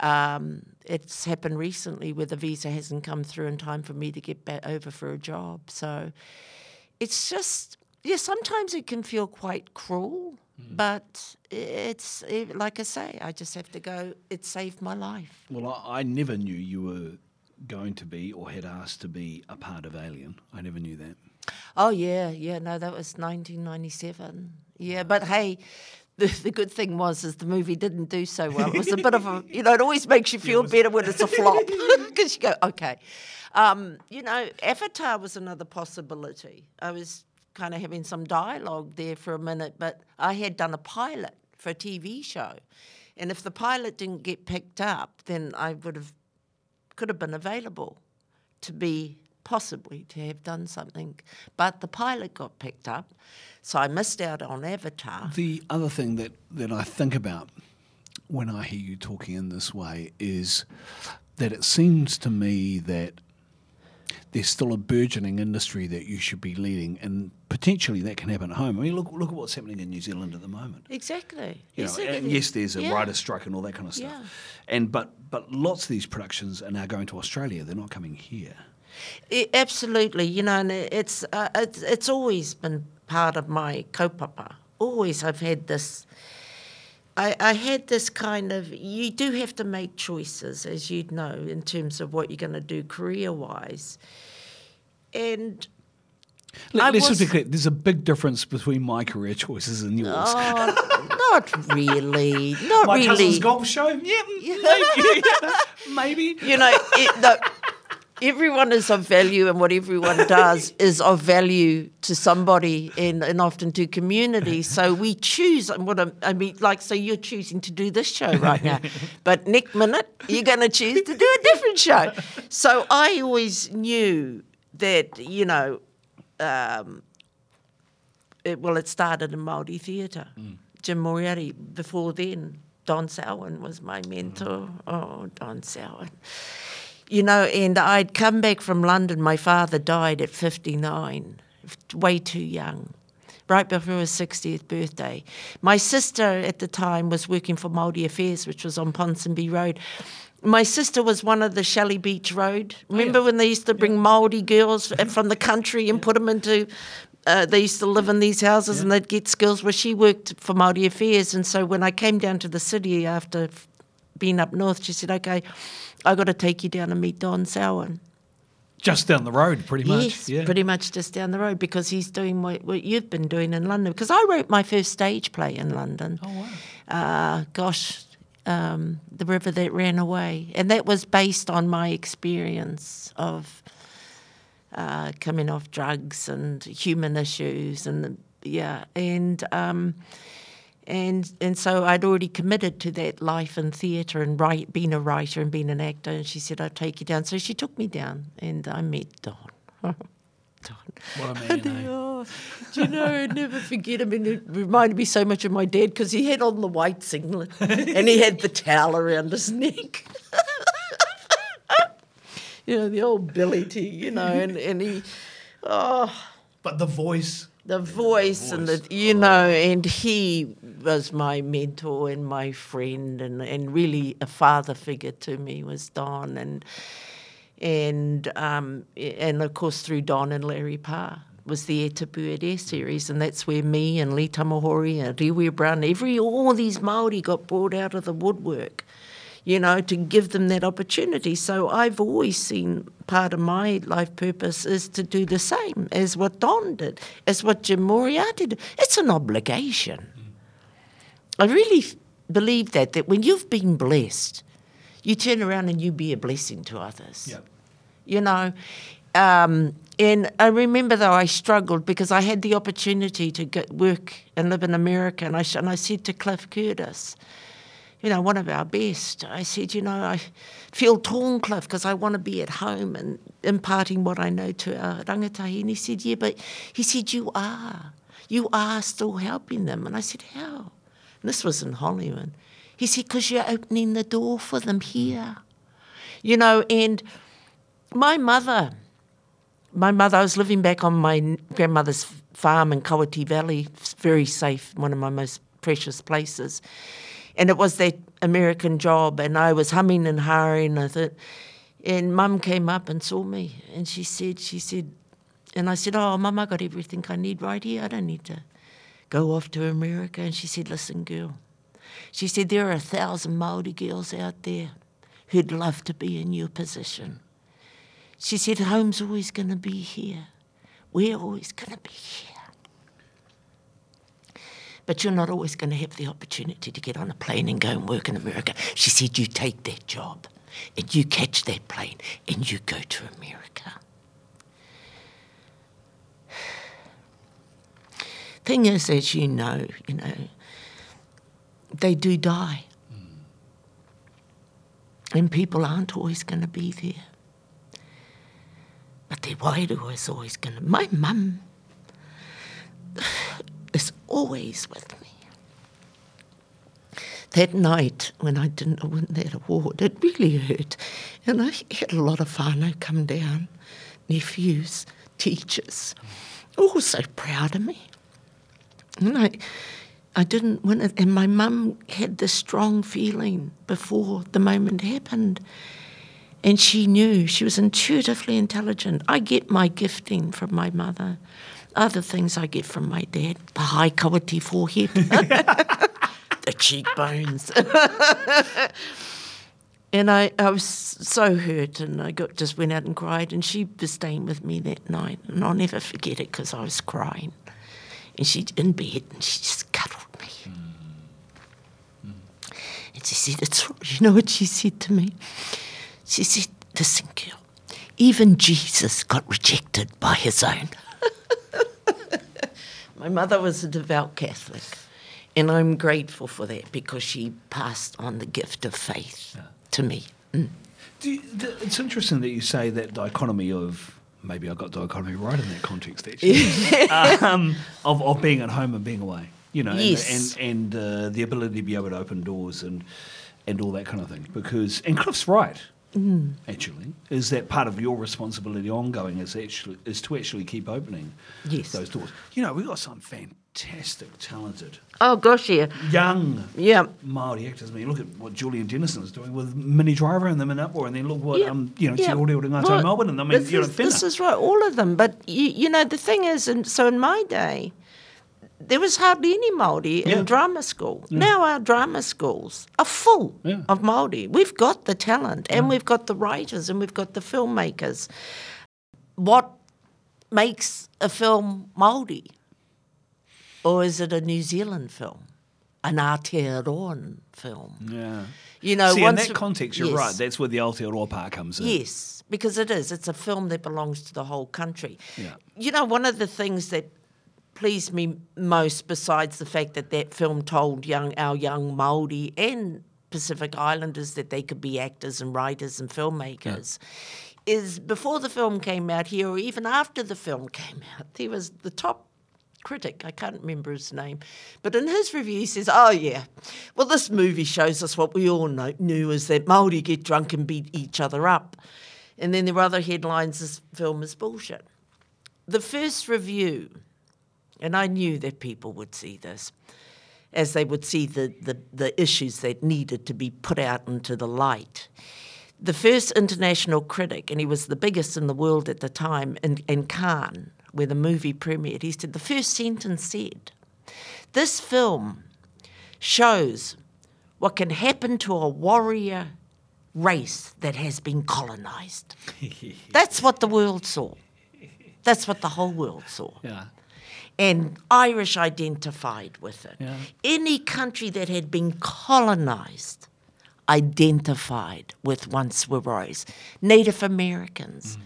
Um, it's happened recently where the visa hasn't come through in time for me to get back over for a job. So it's just, yeah, sometimes it can feel quite cruel, but it's it, like I say, I just have to go, it saved my life. Well, I, I never knew you were going to be or had asked to be a part of Alien. I never knew that. Oh yeah, yeah. No, that was 1997. Yeah, but hey, the, the good thing was is the movie didn't do so well. It was a bit of a, you know, it always makes you feel better when it's a flop because you go, okay. Um, you know, Avatar was another possibility. I was kind of having some dialogue there for a minute, but I had done a pilot for a TV show, and if the pilot didn't get picked up, then I would have could have been available to be possibly to have done something. But the pilot got picked up, so I missed out on Avatar. The other thing that, that I think about when I hear you talking in this way is that it seems to me that there's still a burgeoning industry that you should be leading, and potentially that can happen at home. I mean, look look at what's happening in New Zealand at the moment. Exactly. You Yes, know, and yes, there's a yeah. writer's strike and all that kind of stuff. Yeah. And but but lots of these productions are now going to Australia. They're not coming here. I- absolutely, you know, and it's, uh, it's it's always been part of my kaupapa. Always, I've had this. I, I had this kind of. You do have to make choices, as you'd know, in terms of what you're going to do career-wise, and Let, I us just be clear. There's a big difference between my career choices and yours. oh, not really, not my really. cousin's golf show. Yeah, maybe. maybe. you know, it, no, everyone is of value, and what everyone does is of value to somebody and, and often to community. So we choose, and what I'm, I mean, like, so you're choosing to do this show right now, but next minute you're going to choose to do a different show. So I always knew that, you know, um, it, well, it started in Māori theatre. Jim Moriarty, before then, Don Selwyn was my mentor. Oh, Don Selwyn. You know, and I'd come back from London. My father died at 59, way too young. Right before his 60th birthday. My sister at the time was working for Māori Affairs, which was on Ponsonby Road. My sister was one of the Shelley Beach Road. Remember yeah. when they used to bring Māori girls from the country and put them into uh, they used to live in these houses Yeah. and they'd get skills. Well, she worked for Māori Affairs, and so when I came down to the city after being up north, she said, "Okay, I got to take you down and meet Don Selwyn. Just down the road, pretty much. Yes, yeah. pretty much just down the road because he's doing what, what you've been doing in London. Because I wrote my first stage play in London. Oh, wow. Uh, gosh, um, the river that ran away, and that was based on my experience of uh, coming off drugs and human issues, and yeah, and. Um, and and so I'd already committed to that life in theatre and write, being a writer and being an actor. And she said, "I'll take you down." So she took me down, and I met Don. Don. What a man, eh? Oh, do you know, never forget him. And it reminded me so much of my dad because he had on the white singlet and he had the towel around his neck. you know, the old Billy T, you know, and, and he, oh, But the voice. The voice and the you know and he was my mentor and my friend and, and really a father figure to me was Don and and um, and of course through Don and Larry Parr was the E Te Pū Air series and that's where me and Lee Tamahori and Riwia Brown every all these Māori got brought out of the woodwork you know, to give them that opportunity. So I've always seen part of my life purpose is to do the same as what Don did, as what Jim Moriarty did. It's an obligation. I really believe that, that when you've been blessed, you turn around and you be a blessing to others Yeah. you know. Um, and I remember though I struggled because I had the opportunity to work and live in America, and I sh- and I said to Cliff Curtis, you know, one of our best, I said, you know, I feel torn, Cliff, because I want to be at home and imparting what I know to our rangatahi. And he said, yeah, but he said, you are, you are still helping them. And I said, how? And this was in Hollywood. He said, because you're opening the door for them here. You know, and my mother, my mother, I was living back on my grandmother's farm in Kawiti Valley, very safe, one of my most precious places. And it was that American job, and I was humming and hawing. And mum came up and saw me, and she said, she said, and I said, oh, mum, I got everything I need right here. I don't need to go off to America. And she said, listen, girl, she said, there are a thousand Māori girls out there who'd love to be in your position. She said, Home's always going to be here. We're always going to be here. But you're not always going to have the opportunity to get on a plane and go and work in America. She said, You take that job and you catch that plane and you go to America. Thing is, as you know, you know, they do die. Hmm. And people aren't always going to be there. But their wairua is always going to. My mum always with me. That night when I didn't win that award, it really hurt. And I had a lot of whānau come down, nephews, teachers, all so proud of me. And I, I didn't win it. And my mum had this strong feeling before the moment happened. And she knew, she was intuitively intelligent. I get my gifting from my mother. Other things I get from my dad, the high Kawiti forehead, the cheekbones. and I, I was so hurt and I got, just went out and cried. And she was staying with me that night. And I'll never forget it because I was crying. And she's in bed and she just cuddled me. And she said, it's, you know what she said to me? She said, listen, girl, even Jesus got rejected by his own. My mother was a devout Catholic, and I'm grateful for that because she passed on the gift of faith to me. Mm. You, th- it's interesting that you say that dichotomy of maybe I got dichotomy right in that context actually um, of, of being at home and being away. You know, and- and and, uh, the ability to be able to open doors and and all that kind of thing. Because and Cliff's right. Mm. Actually, is that part of your responsibility ongoing? Is actually is to actually keep opening Yes. those doors. You know, we've got some fantastic, talented, Oh gosh, yeah, young yeah. Maori actors. I mean, look at what Julian Dennison is doing with Minnie Driver and them in Uproar, and then look what Yeah, um, you know, yeah. Tioreore Ngātai Right. Melbourne, and I mean, this you know, is, this is right, all of them. But you, you know, the thing is, and so in my day, there was hardly any Maori Yeah. in drama school. Now our drama schools are full Yeah. of Maori. We've got the talent, and we've got the writers, and we've got the filmmakers. What makes a film Maori, or is it a New Zealand film, an Aotearoan film? yeah. You know, See, in that context, you're yes. right. That's where the Aotearoa part comes in. Yes, because it is. It's a film that belongs to the whole country. Yeah. You know, one of the things that pleased me most, besides the fact that that film told young our young Maori and Pacific Islanders that they could be actors and writers and filmmakers, is before the film came out here, or even after the film came out, there was the top critic, I can't remember his name, but in his review he says, "Oh yeah, well this movie shows us what we all know, knew is that Maori get drunk and beat each other up," and then there were other headlines: "This film is bullshit." The first review, and I knew that people would see this, as they would see the, the, the issues that needed to be put out into the light. The first international critic, and he was the biggest in the world at the time, in, in Cannes, where the movie premiered, he said, the first sentence said, This film shows what can happen to a warrior race that has been colonized. That's what the world saw. That's what the whole world saw Yeah. And Irish identified with it. Yeah. Any country that had been colonized identified with once Warriors. Native Americans,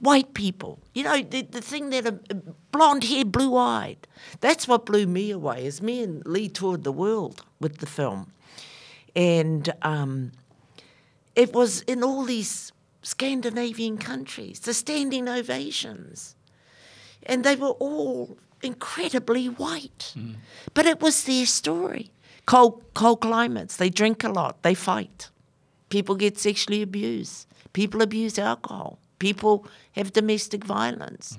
white people. You know, the, the thing that are blonde hair, blue eyed. That's what blew me away. As me and Lee toured the world with the film, and um, it was in all these Scandinavian countries, the standing ovations and they were all incredibly white. But it was their story. Cold, cold climates, they drink a lot, they fight. People get sexually abused, people abuse alcohol, people have domestic violence.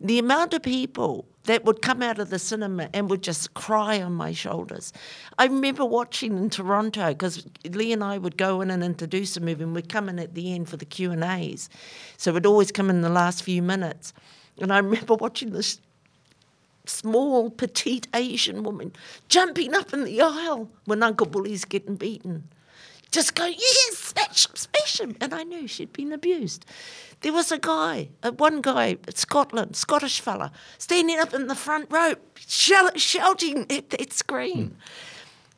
The amount of people that would come out of the cinema and would just cry on my shoulders. I remember watching in Toronto because Lee and I would go in and introduce a movie, and we'd come in at the end for the Q and A's. So we'd always come in the last few minutes. And I remember watching this small, petite Asian woman jumping up in the aisle when Uncle Bully's getting beaten. Just go, yes, smash him, smash him. And I knew she'd been abused. There was a guy, uh, one guy, Scotland, Scottish fella, standing up in the front row, shout, shouting at that screen.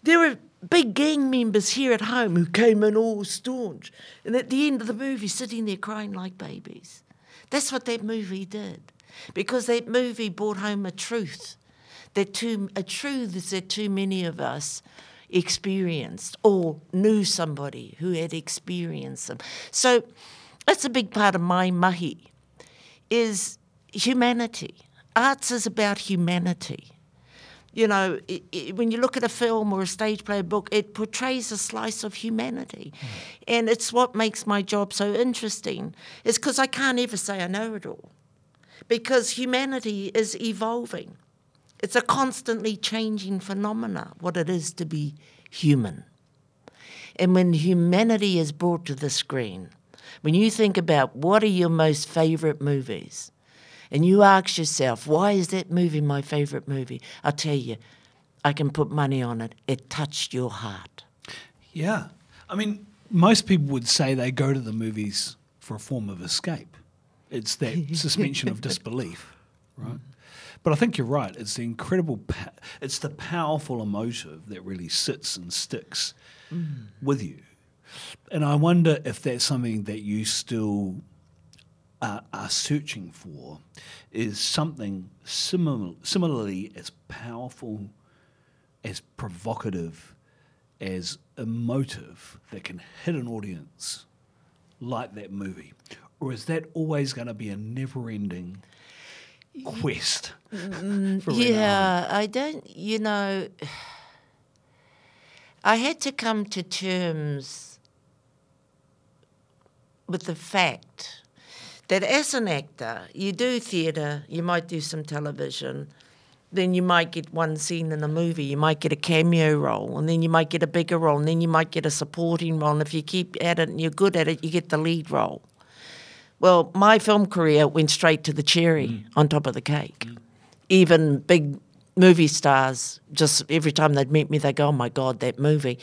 There were big gang members here at home who came in all staunch. And at the end of the movie, sitting there crying like babies. That's what that movie did. Because that movie brought home a truth. That too, a truth that too many of us experienced or knew somebody who had experienced them. So that's a big part of my mahi is humanity. Arts is about humanity. You know, i i when you look at a film or a stage play, a book, it portrays a slice of humanity. Mm. And it's what makes my job so interesting, is because I can't ever say I know it all. Because humanity is evolving. It's a constantly changing phenomena, what it is to be human. And when humanity is brought to the screen, when you think about what are your most favourite movies, and you ask yourself, why is that movie my favourite movie? I'll tell you, I can put money on it. It touched your heart. Yeah. I mean, most people would say they go to the movies for a form of escape. It's that suspension of disbelief, right? But I think you're right. It's the incredible, pa- it's the powerful emotive that really sits and sticks with you. And I wonder if that's something that you still uh, are searching for, is something similar, similarly as powerful, as provocative, as emotive that can hit an audience like that movie? Or is that always going to be a never ending quest? Mm, for Yeah, I don't, you know, I had to come to terms with the fact that as an actor, you do theatre, you might do some television, then you might get one scene in a movie, you might get a cameo role, and then you might get a bigger role, and then you might get a supporting role. And if you keep at it and you're good at it, you get the lead role. Well, my film career went straight to the cherry mm. on top of the cake. Mm. Even big movie stars, just every time they'd meet me, they go, "Oh my God, that movie!"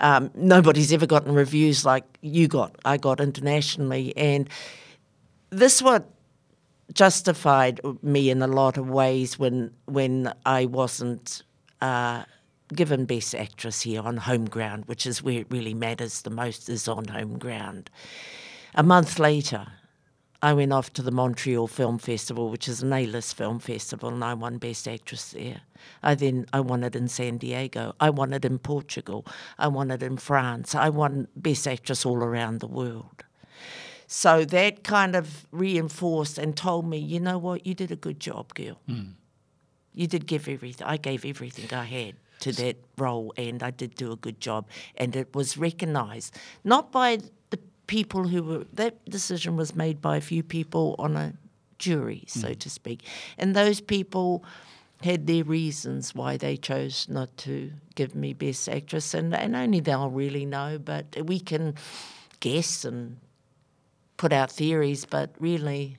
Um, nobody's ever gotten reviews like you got. I got internationally, and this what justified me in a lot of ways when when I wasn't. Uh, given Best Actress here on home ground, which is where it really matters the most, is on home ground. A month later, I went off to the Montreal Film Festival, which is an A-list film festival, and I won Best Actress there. I then I won it in San Diego. I won it in Portugal. I won it in France. I won Best Actress all around the world. So that kind of reinforced and told me, you know what, you did a good job, girl. Mm. You did give everything. I gave everything I had to that role, and I did do a good job. And it was recognised not by people who were that decision was made by a few people on a jury, so mm. to speak, and those people had their reasons why they chose not to give me best actress, and, and only they'll really know. But we can guess and put out theories, but really,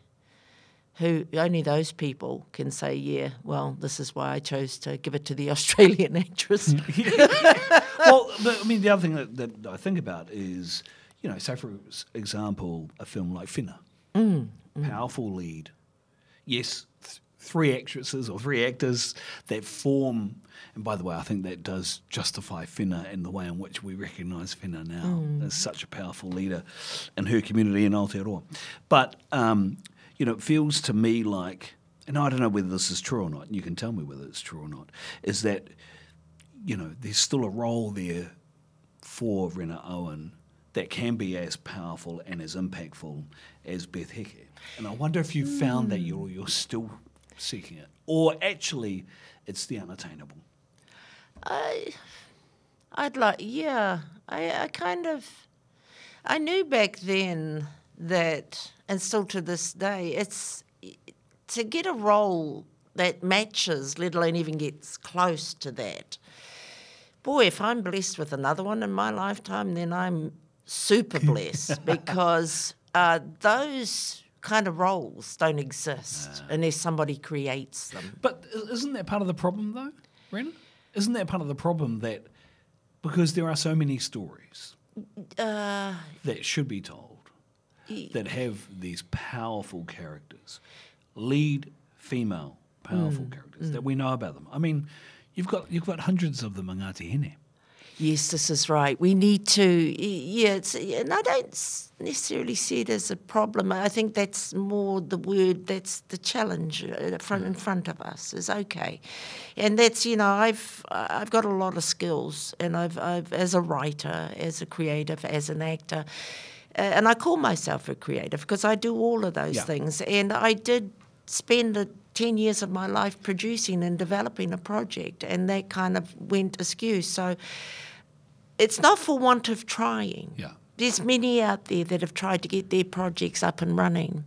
who only those people can say, yeah, well, this is why I chose to give it to the Australian actress. well, I mean, the other thing that, that I think about is you know, say for example, a film like Whina, mm, mm. powerful lead. Yes, th- three actresses or three actors that form. And by the way, I think that does justify Whina in the way in which we recognise Whina now mm. as such a powerful leader in her community in Aotearoa. But um, you know, it feels to me like, and I don't know whether this is true or not. And you can tell me whether it's true or not. Is that you know there's still a role there for Rena Owen that can be as powerful and as impactful as Beth Heke. And I wonder if you mm. found that you're, you're still seeking it, or actually it's the unattainable. I, I'd like, yeah, I, I kind of, I knew back then that, and still to this day, it's to get a role that matches, let alone even gets close to that. Boy, if I'm blessed with another one in my lifetime, then I'm super blessed because uh, those kind of roles don't exist unless somebody creates them. But isn't that part of the problem, though, Brennan? Isn't that part of the problem that because there are so many stories uh, that should be told that have these powerful characters, lead female powerful mm, characters mm. that we know about them. I mean, you've got you've got hundreds of them in Ngāti Hine. Yes, this is right. We need to, yeah, and I don't necessarily see it as a problem. I think that's more the word, that's the challenge uh, front in front of us is okay. And that's, you know, I've, I've got a lot of skills and I've, I've as a writer, as a creative, as an actor, uh, and I call myself a creative because I do all of those yeah. things. And I did spend a 10 years of my life producing and developing a project, and that kind of went askew. So it's not for want of trying. Yeah. There's many out there that have tried to get their projects up and running.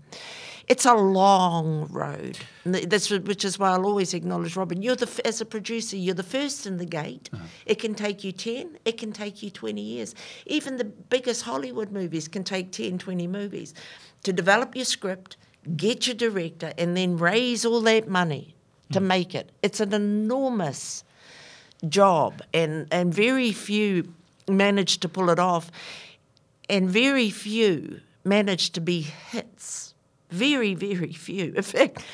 It's a long road, that's which is why I'll always acknowledge Robin. You're the as a producer, you're the first in the gate. Uh-huh. It can take you ten, it can take you twenty years. Even the biggest Hollywood movies can take 10, 20 movies to develop your script, get your director, and then raise all that money to mm. make it. It's an enormous job, and and very few manage to pull it off, and very few manage to be hits. Very, very few. In fact,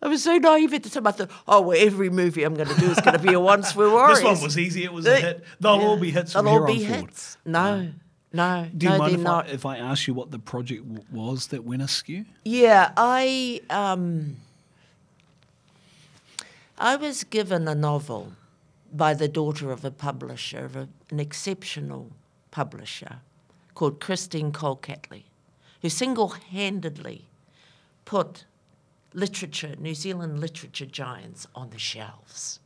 I was so naive at the time. I thought, oh, well, every movie I'm going to do is going to be a Once Were Warriors. this one was easy. It was a hit. They'll yeah. all be hits They'll all be hits. No. No, Do you no, mind if not. I, if I ask you what the project w- was that went askew? Yeah, I um, I was given a novel by the daughter of a publisher, of a, an exceptional publisher called Christine Cole-Catley, who single handedly put literature, New Zealand literature giants, on the shelves.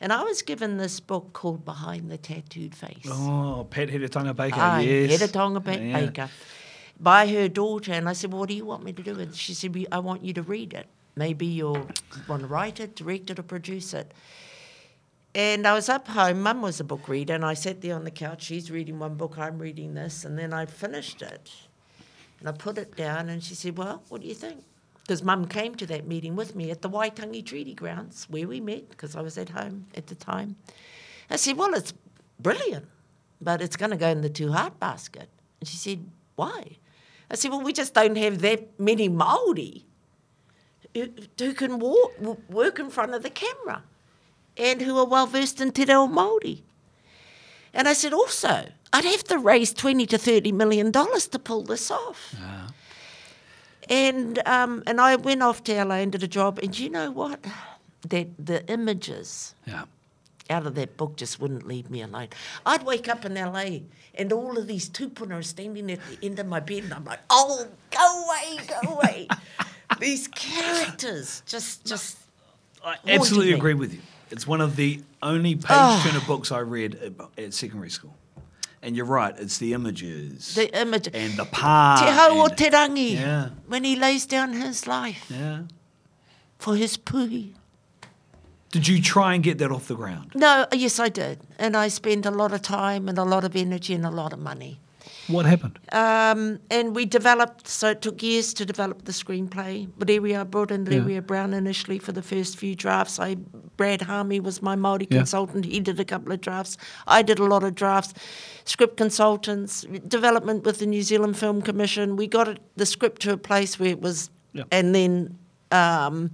And I was given this book called Behind the Tattooed Face. Oh, Pat Heretaunga Baker, yes. Heretaunga ba- yeah. Baker. by her daughter. And I said, well, what do you want me to do? And she said, I want you to read it. Maybe you'll want to write it, direct it, or produce it. And I was up home. Mum was a book reader, and I sat there on the couch. She's reading one book, I'm reading this, and then I finished it. And I put it down, and she said, Well, what do you think? Because Mum came to that meeting with me at the Waitangi Treaty Grounds, where we met, because I was at home at the time. I said, Well, it's brilliant, but it's going to go in the too hard basket. And she said, Why? I said, Well, we just don't have that many Māori who, who can walk, work in front of the camera and who are well versed in Te Reo Māori. And I said, also, I'd have to raise 20 to 30 million dollars to pull this off. Yeah. And, um, and I went off to LA and did a job, and you know what? That the images yeah. out of that book just wouldn't leave me alone. I'd wake up in LA and all of these tupuna are standing at the end of my bed, and I'm like, oh, go away, go away. these characters just, just. I absolutely agree with you. It's one of the only page oh. turner books I read at, at, secondary school. And you're right, it's the images. The image. And the part. Te hau o te rangi. Yeah. When he lays down his life. Yeah. For his puhi. Did you try and get that off the ground? No, yes, I did. And I spent a lot of time and a lot of energy and a lot of money. What happened? Um, and we developed, so it took years to develop the screenplay. But I brought in Riwia yeah. Brown initially for the first few drafts. I Brad Haami was my Māori yeah. consultant. He did a couple of drafts. I did a lot of drafts. Script consultants, development with the New Zealand Film Commission. We got it, the script to a place where it was, yeah. and then um,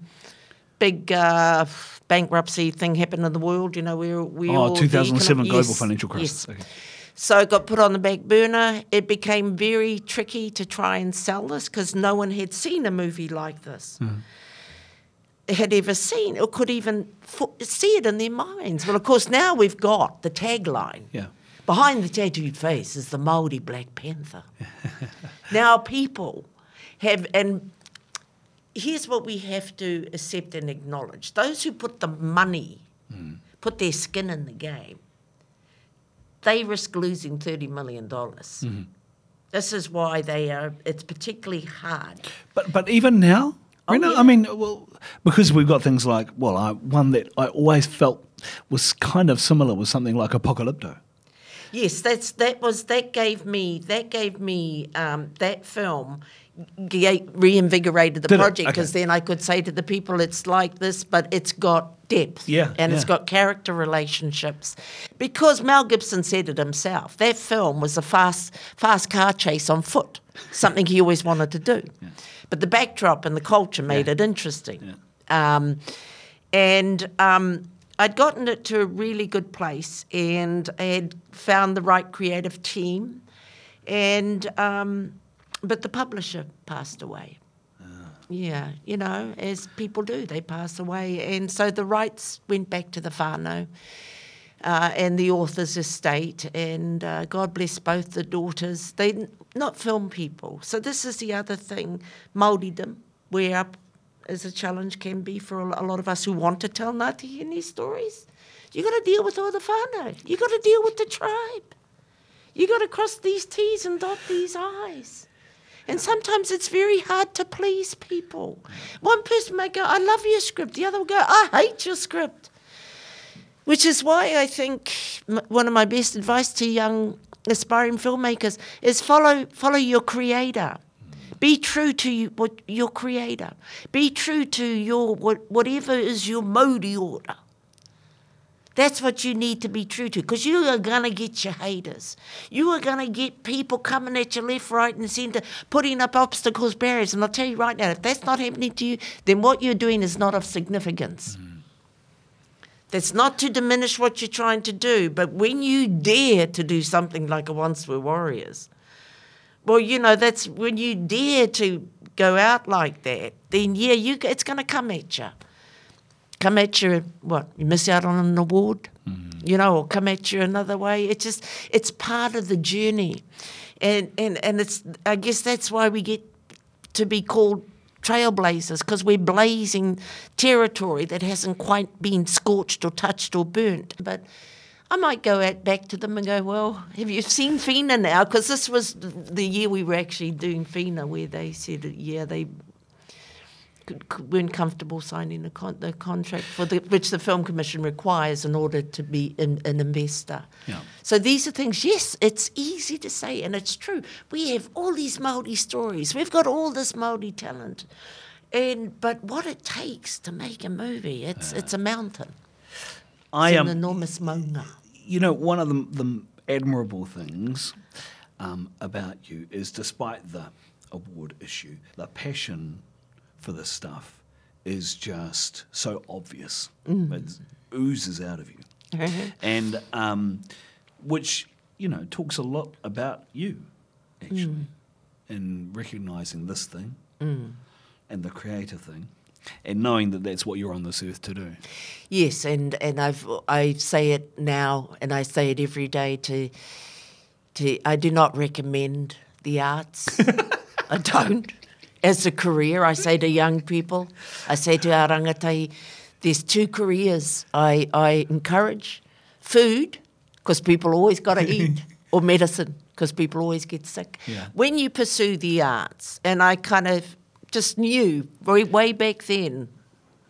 big uh, bankruptcy thing happened in the world. You know, we we oh, all 2007 global yes, financial crisis. Yes. Okay. So it got put on the back burner. It became very tricky to try and sell this because no one had seen a movie like this. Mm. Had ever seen or could even see it in their minds. Well, of course, now we've got the tagline. Yeah. Behind the tattooed face is the Maori Black Panther. now people have, and here's what we have to accept and acknowledge: those who put the money, mm. put their skin in the game, they risk losing $30 million. Mm-hmm. This is why they are, it's particularly hard. But, but even now, oh, yeah. I mean, well, because we've got things like, well, I, one that I always felt was kind of similar was something like Apocalypto. Yes, that's that was that gave me that gave me um, that film reinvigorated the Did project because okay. then I could say to the people, it's like this, but it's got depth. Yeah. And yeah. it's got character relationships. Because Mel Gibson said it himself, that film was a fast, fast car chase on foot, something he always wanted to do. Yeah. But the backdrop and the culture made it interesting. Um, and um, I'd gotten it to a really good place and I had found the right creative team. And um, but the publisher passed away. Ah. Yeah, you know, as people do, they pass away. And so the rights went back to the whānau uh, and the author's estate. And uh, God bless both the daughters. They not film people. So this is the other thing, Māoridom, where up as a challenge can be for a lot of us who want to tell Ngāti Hine stories. You got to deal with all the whānau. You got to deal with the tribe. You got to cross these T's and dot these I's. And sometimes it's very hard to please people. One person may go, I love your script. The other will go, I hate your script. Which is why I think one of my best advice to young aspiring filmmakers is follow, follow your creator. Be true to you, what, your creator. Be true to your what, whatever is your Māori order. That's what you need to be true to because you are going to get your haters. You are going to get people coming at you left, right, and centre, putting up obstacles, barriers. And I'll tell you right now, if that's not happening to you, then what you're doing is not of significance. Mm. That's not to diminish what you're trying to do, but when you dare to do something like a Once Were Warriors, well, you know, that's when you dare to go out like that, then yeah, you, it's going to come at you come at you, what, you miss out on an award, mm. you know, or come at you another way. It's just, it's part of the journey. And, and, and it's, I guess that's why we get to be called trailblazers, because we're blazing territory that hasn't quite been scorched or touched or burnt. But I might go back to them and go, well, have you seen Whina now? Because this was the year we were actually doing Whina, where they said, yeah, they weren't comfortable signing the, con- the contract for the, which the Film Commission requires in order to be in, an investor. Yeah. So these are things. Yes, it's easy to say, and it's true. We have all these Maori stories. We've got all this Maori talent, and but what it takes to make a movie, it's it's a mountain. I It's am. an enormous maunga. you know, one of the, the admirable things um, about you is despite the award issue, the passion for this stuff is just so obvious. Mm. It oozes out of you. and um, which, you know, talks a lot about you, actually, mm. in recognizing this thing mm. and the creative thing. And knowing that that's what you're on this earth to do. Yes, and, and I've I say it now, and I say it every day to to I do not recommend the arts. I don't. As a career, I say to young people, I say to our rangatahi, there's two careers I, I encourage: food, because people always got to eat, or medicine, because people always get sick. Yeah. When you pursue the arts, and I kind of just knew way, way back then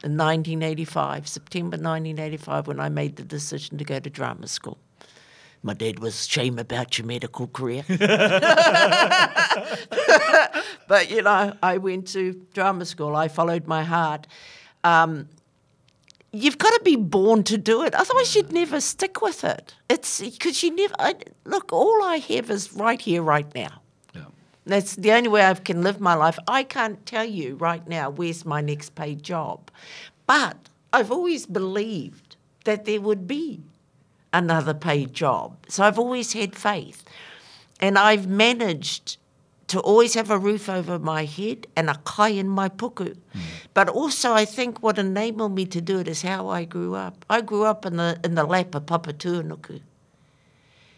in 1985, September 1985, when I made the decision to go to drama school. My dad was shame about your medical career. but, you know, I went to drama school. I followed my heart. Um, you've got to be born to do it. Otherwise, you'd never stick with it. It's because you never, I, look, all I have is right here, right now. Yeah. That's the only way I can live my life. I can't tell you right now where's my next paid job. But I've always believed that there would be another paid job. So I've always had faith. And I've managed to always have a roof over my head and a kai in my puku. But also, I think what enabled me to do it is how I grew up. I grew up in the, in the lap of Papa Tuanuku.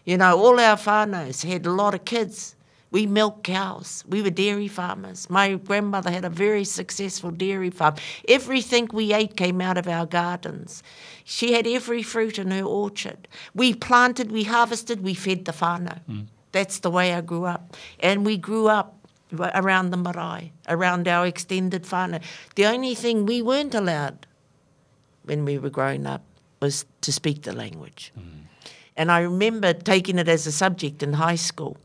You know, all our whānaus had a lot of kids. We milked cows. We were dairy farmers. My grandmother had a very successful dairy farm. Everything we ate came out of our gardens. She had every fruit in her orchard. We planted, we harvested, we fed the whānau. Hmm. That's the way I grew up. And we grew up around the marae, around our extended whānau. The only thing we weren't allowed when we were growing up was to speak the language. Hmm. And I remember taking it as a subject in high school.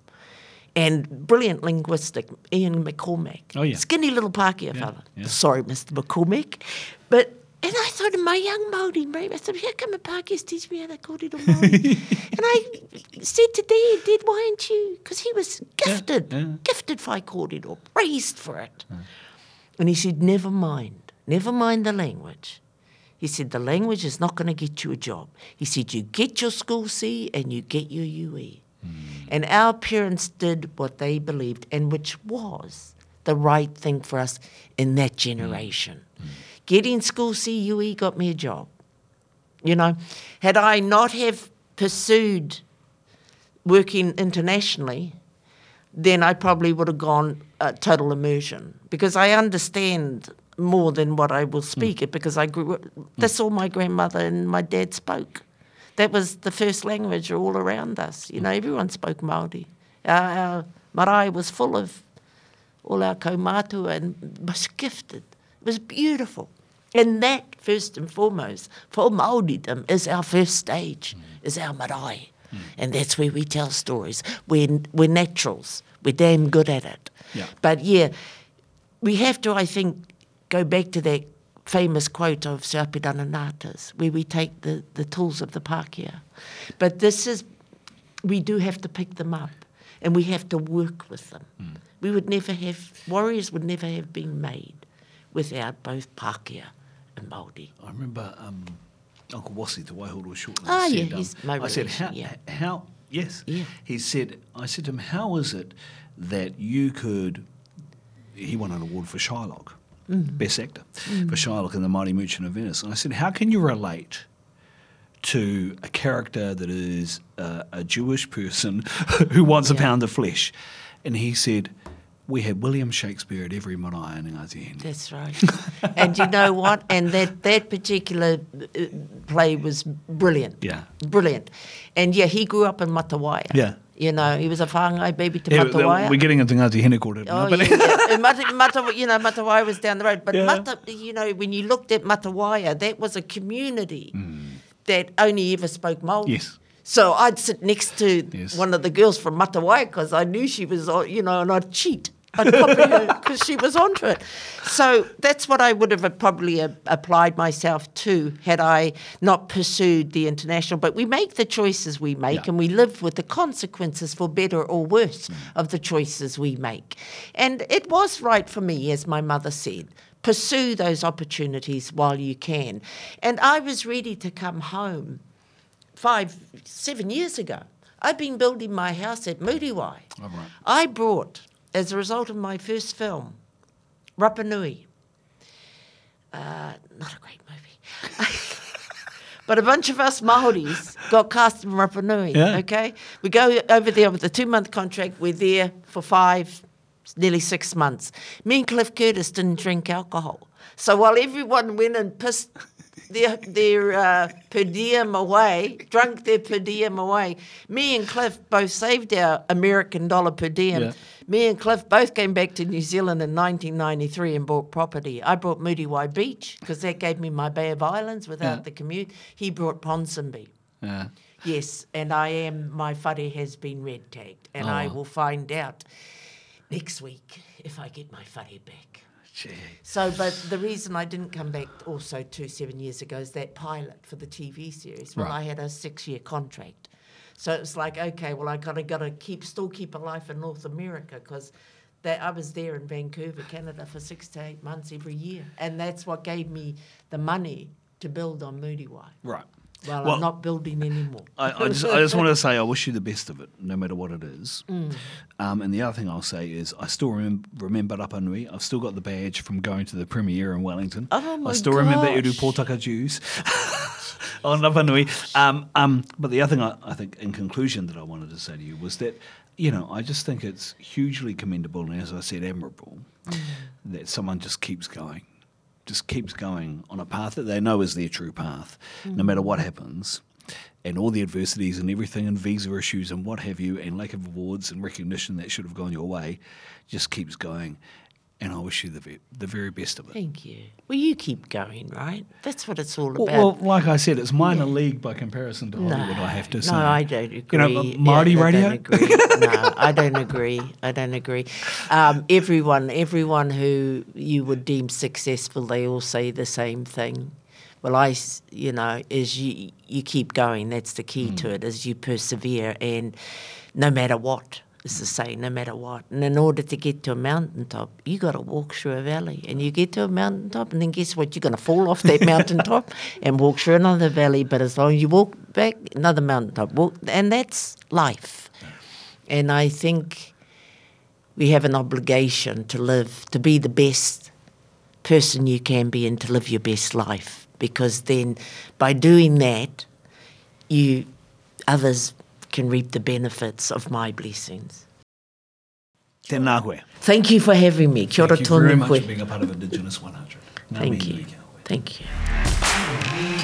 And brilliant linguistic, Ian McCormack. Oh, yeah. Skinny little Pākehā Yeah, fella. yeah. Sorry, Mr. McCormack. But, and I thought of my young Māori mate, I said, how come a Pākehā's teach me how to kōrero Māori? and I said to Dad, Dad, why aren't you? Because he was gifted, yeah. gifted for kōrero, praised for it. And he said, never mind, never mind the language. He said, the language is not going to get you a job. He said, you get your school C and you get your UE. Mm. And our parents did what they believed, and which was the right thing for us in that mm. generation. Mm. Getting school CUE got me a job. You know, had I not have pursued working internationally, then I probably would have gone uh, total immersion because I understand more than what I will speak it because I grew up, that's all my grandmother and my dad spoke. That was the first language all around us. You know, mm. everyone spoke Māori. Our, our marae was full of all our kaumātua and was gifted. It was beautiful. And that, first and foremost, for Māoridom, is our first stage, mm. is our marae. Mm. And that's where we tell stories. We're, we're naturals. We're damn good at it. Yeah. But yeah, we have to, I think, go back to that famous quote of Ngata's, where we take the, the tools of the Pākehā. But this is, we do have to pick them up and we have to work with them. We would never have, warriors would never have been made without both Pākehā and Māori. I remember um, Uncle Wasi, the Waihoroi Shortland, Ah, said, yeah, um, he's my I said, how, yeah. how, yes, Yeah. he said, I said to him, how is it that you could, he won an award for Shylock, Mm. Best Actor, for Shylock in The Mighty Merchant of Venice. And I said, how can you relate to a character that is uh, a Jewish person who wants a pound of flesh? And he said, we had William Shakespeare at every marae in Hine. That's right. and you know what? And that, that particular uh, play was brilliant. Yeah. Brilliant. And yeah, he grew up in Matawaia. Yeah. You know, he was a whāngai baby to Yeah, Matawaia. we're getting into Ngāti kōrero Oh, yeah, yeah. Mata, Mata, you know, Matawaia was down the road. But Yeah. Mata, you know, when you looked at Matawaia, that was a community Hmm. that only ever spoke Māori. Yes. So I'd sit next to Yes. one of the girls from Matawaia because I knew she was, you know, and I'd cheat. I'd copy her because she was onto it. So that's what I would have probably uh, applied myself to had I not pursued the international. But we make the choices we make Yeah. and we live with the consequences for better or worse of the choices we make. And it was right for me, as my mother said. Pursue those opportunities while you can. And I was ready to come home five, seven years ago. I've been building my house at Muriwai. Oh, right. I brought, as a result of my first film, Rapa Nui. Uh, not a great movie. but a bunch of us Māoris got cast in Rapa Nui, Yeah. okay? We go over there with a two-month contract. We're there for five, nearly six months. Me and Cliff Curtis didn't drink alcohol. So while everyone went and pissed their, their uh, per diem away, drunk their per diem away, me and Cliff both saved our American dollar per diem. Yeah. Me and Cliff both came back to New Zealand in 1993 and bought property. I brought Muriwai Beach because that gave me my Bay of Islands without Yeah. the commute. He brought Ponsonby. Yeah. Yes, and I am, my whare has been red tagged, and I Oh. will find out next week if I get my whare back. So, but the reason I didn't come back also two, seven years ago is that pilot for the TV series. Well, Right. I had a six year contract. So it's like, okay, well, I gotta, gotta keep, still keep a life in North America because that I was there in Vancouver, Canada for six to eight months every year. And that's what gave me the money to build on Muriwai. Right. Well, Well, I'm not building anymore. I, I just, I just want to say I wish you the best of it, no matter what it is. Mm. Um, and the other thing I'll say is I still remem- remember Rapa Nui. I've still got the badge from going to the premiere in Wellington. Oh my I still remember Eru gosh. Pōtaka Dewes on Rapa Nui. Um, um, but the other thing I, I think, in conclusion, that I wanted to say to you was that, you know, I just think it's hugely commendable and, as I said, admirable Mm. that someone just keeps going. Just keeps going on a path that they know is their true path, no matter what happens and all the adversities and everything and visa issues and what have you and lack of awards and recognition that should have gone your way just keeps going. And I wish you the, ve- the very best of it. Thank you. Well, you keep going, right? That's what it's all about. Well, well, like I said, it's minor league by comparison to Hollywood, I have to say. no. I don't agree. You know, Māori Yeah, radio? I agree. no, I don't agree. I don't agree. Um, everyone, everyone who you would deem successful, they all say the same thing. Well, I, you know, is you you keep going. That's the key Hmm. to it. Is you persevere, and no matter what. Is the same, no matter what. And in order to get to a mountaintop, you got to walk through a valley. And you get to a mountaintop, and then guess what? You're going to fall off that mountaintop and walk through another valley. But as long as you walk back, another mountaintop. Walk, and that's life. And I think we have an obligation to live, to be the best person you can be and to live your best life. Because then by doing that, you others can reap the benefits of my blessings. Tēnā. Thank you for having me. Kia ora Thank you very much for being a part of Indigenous 100. Thank you. nui kia koe. Thank you.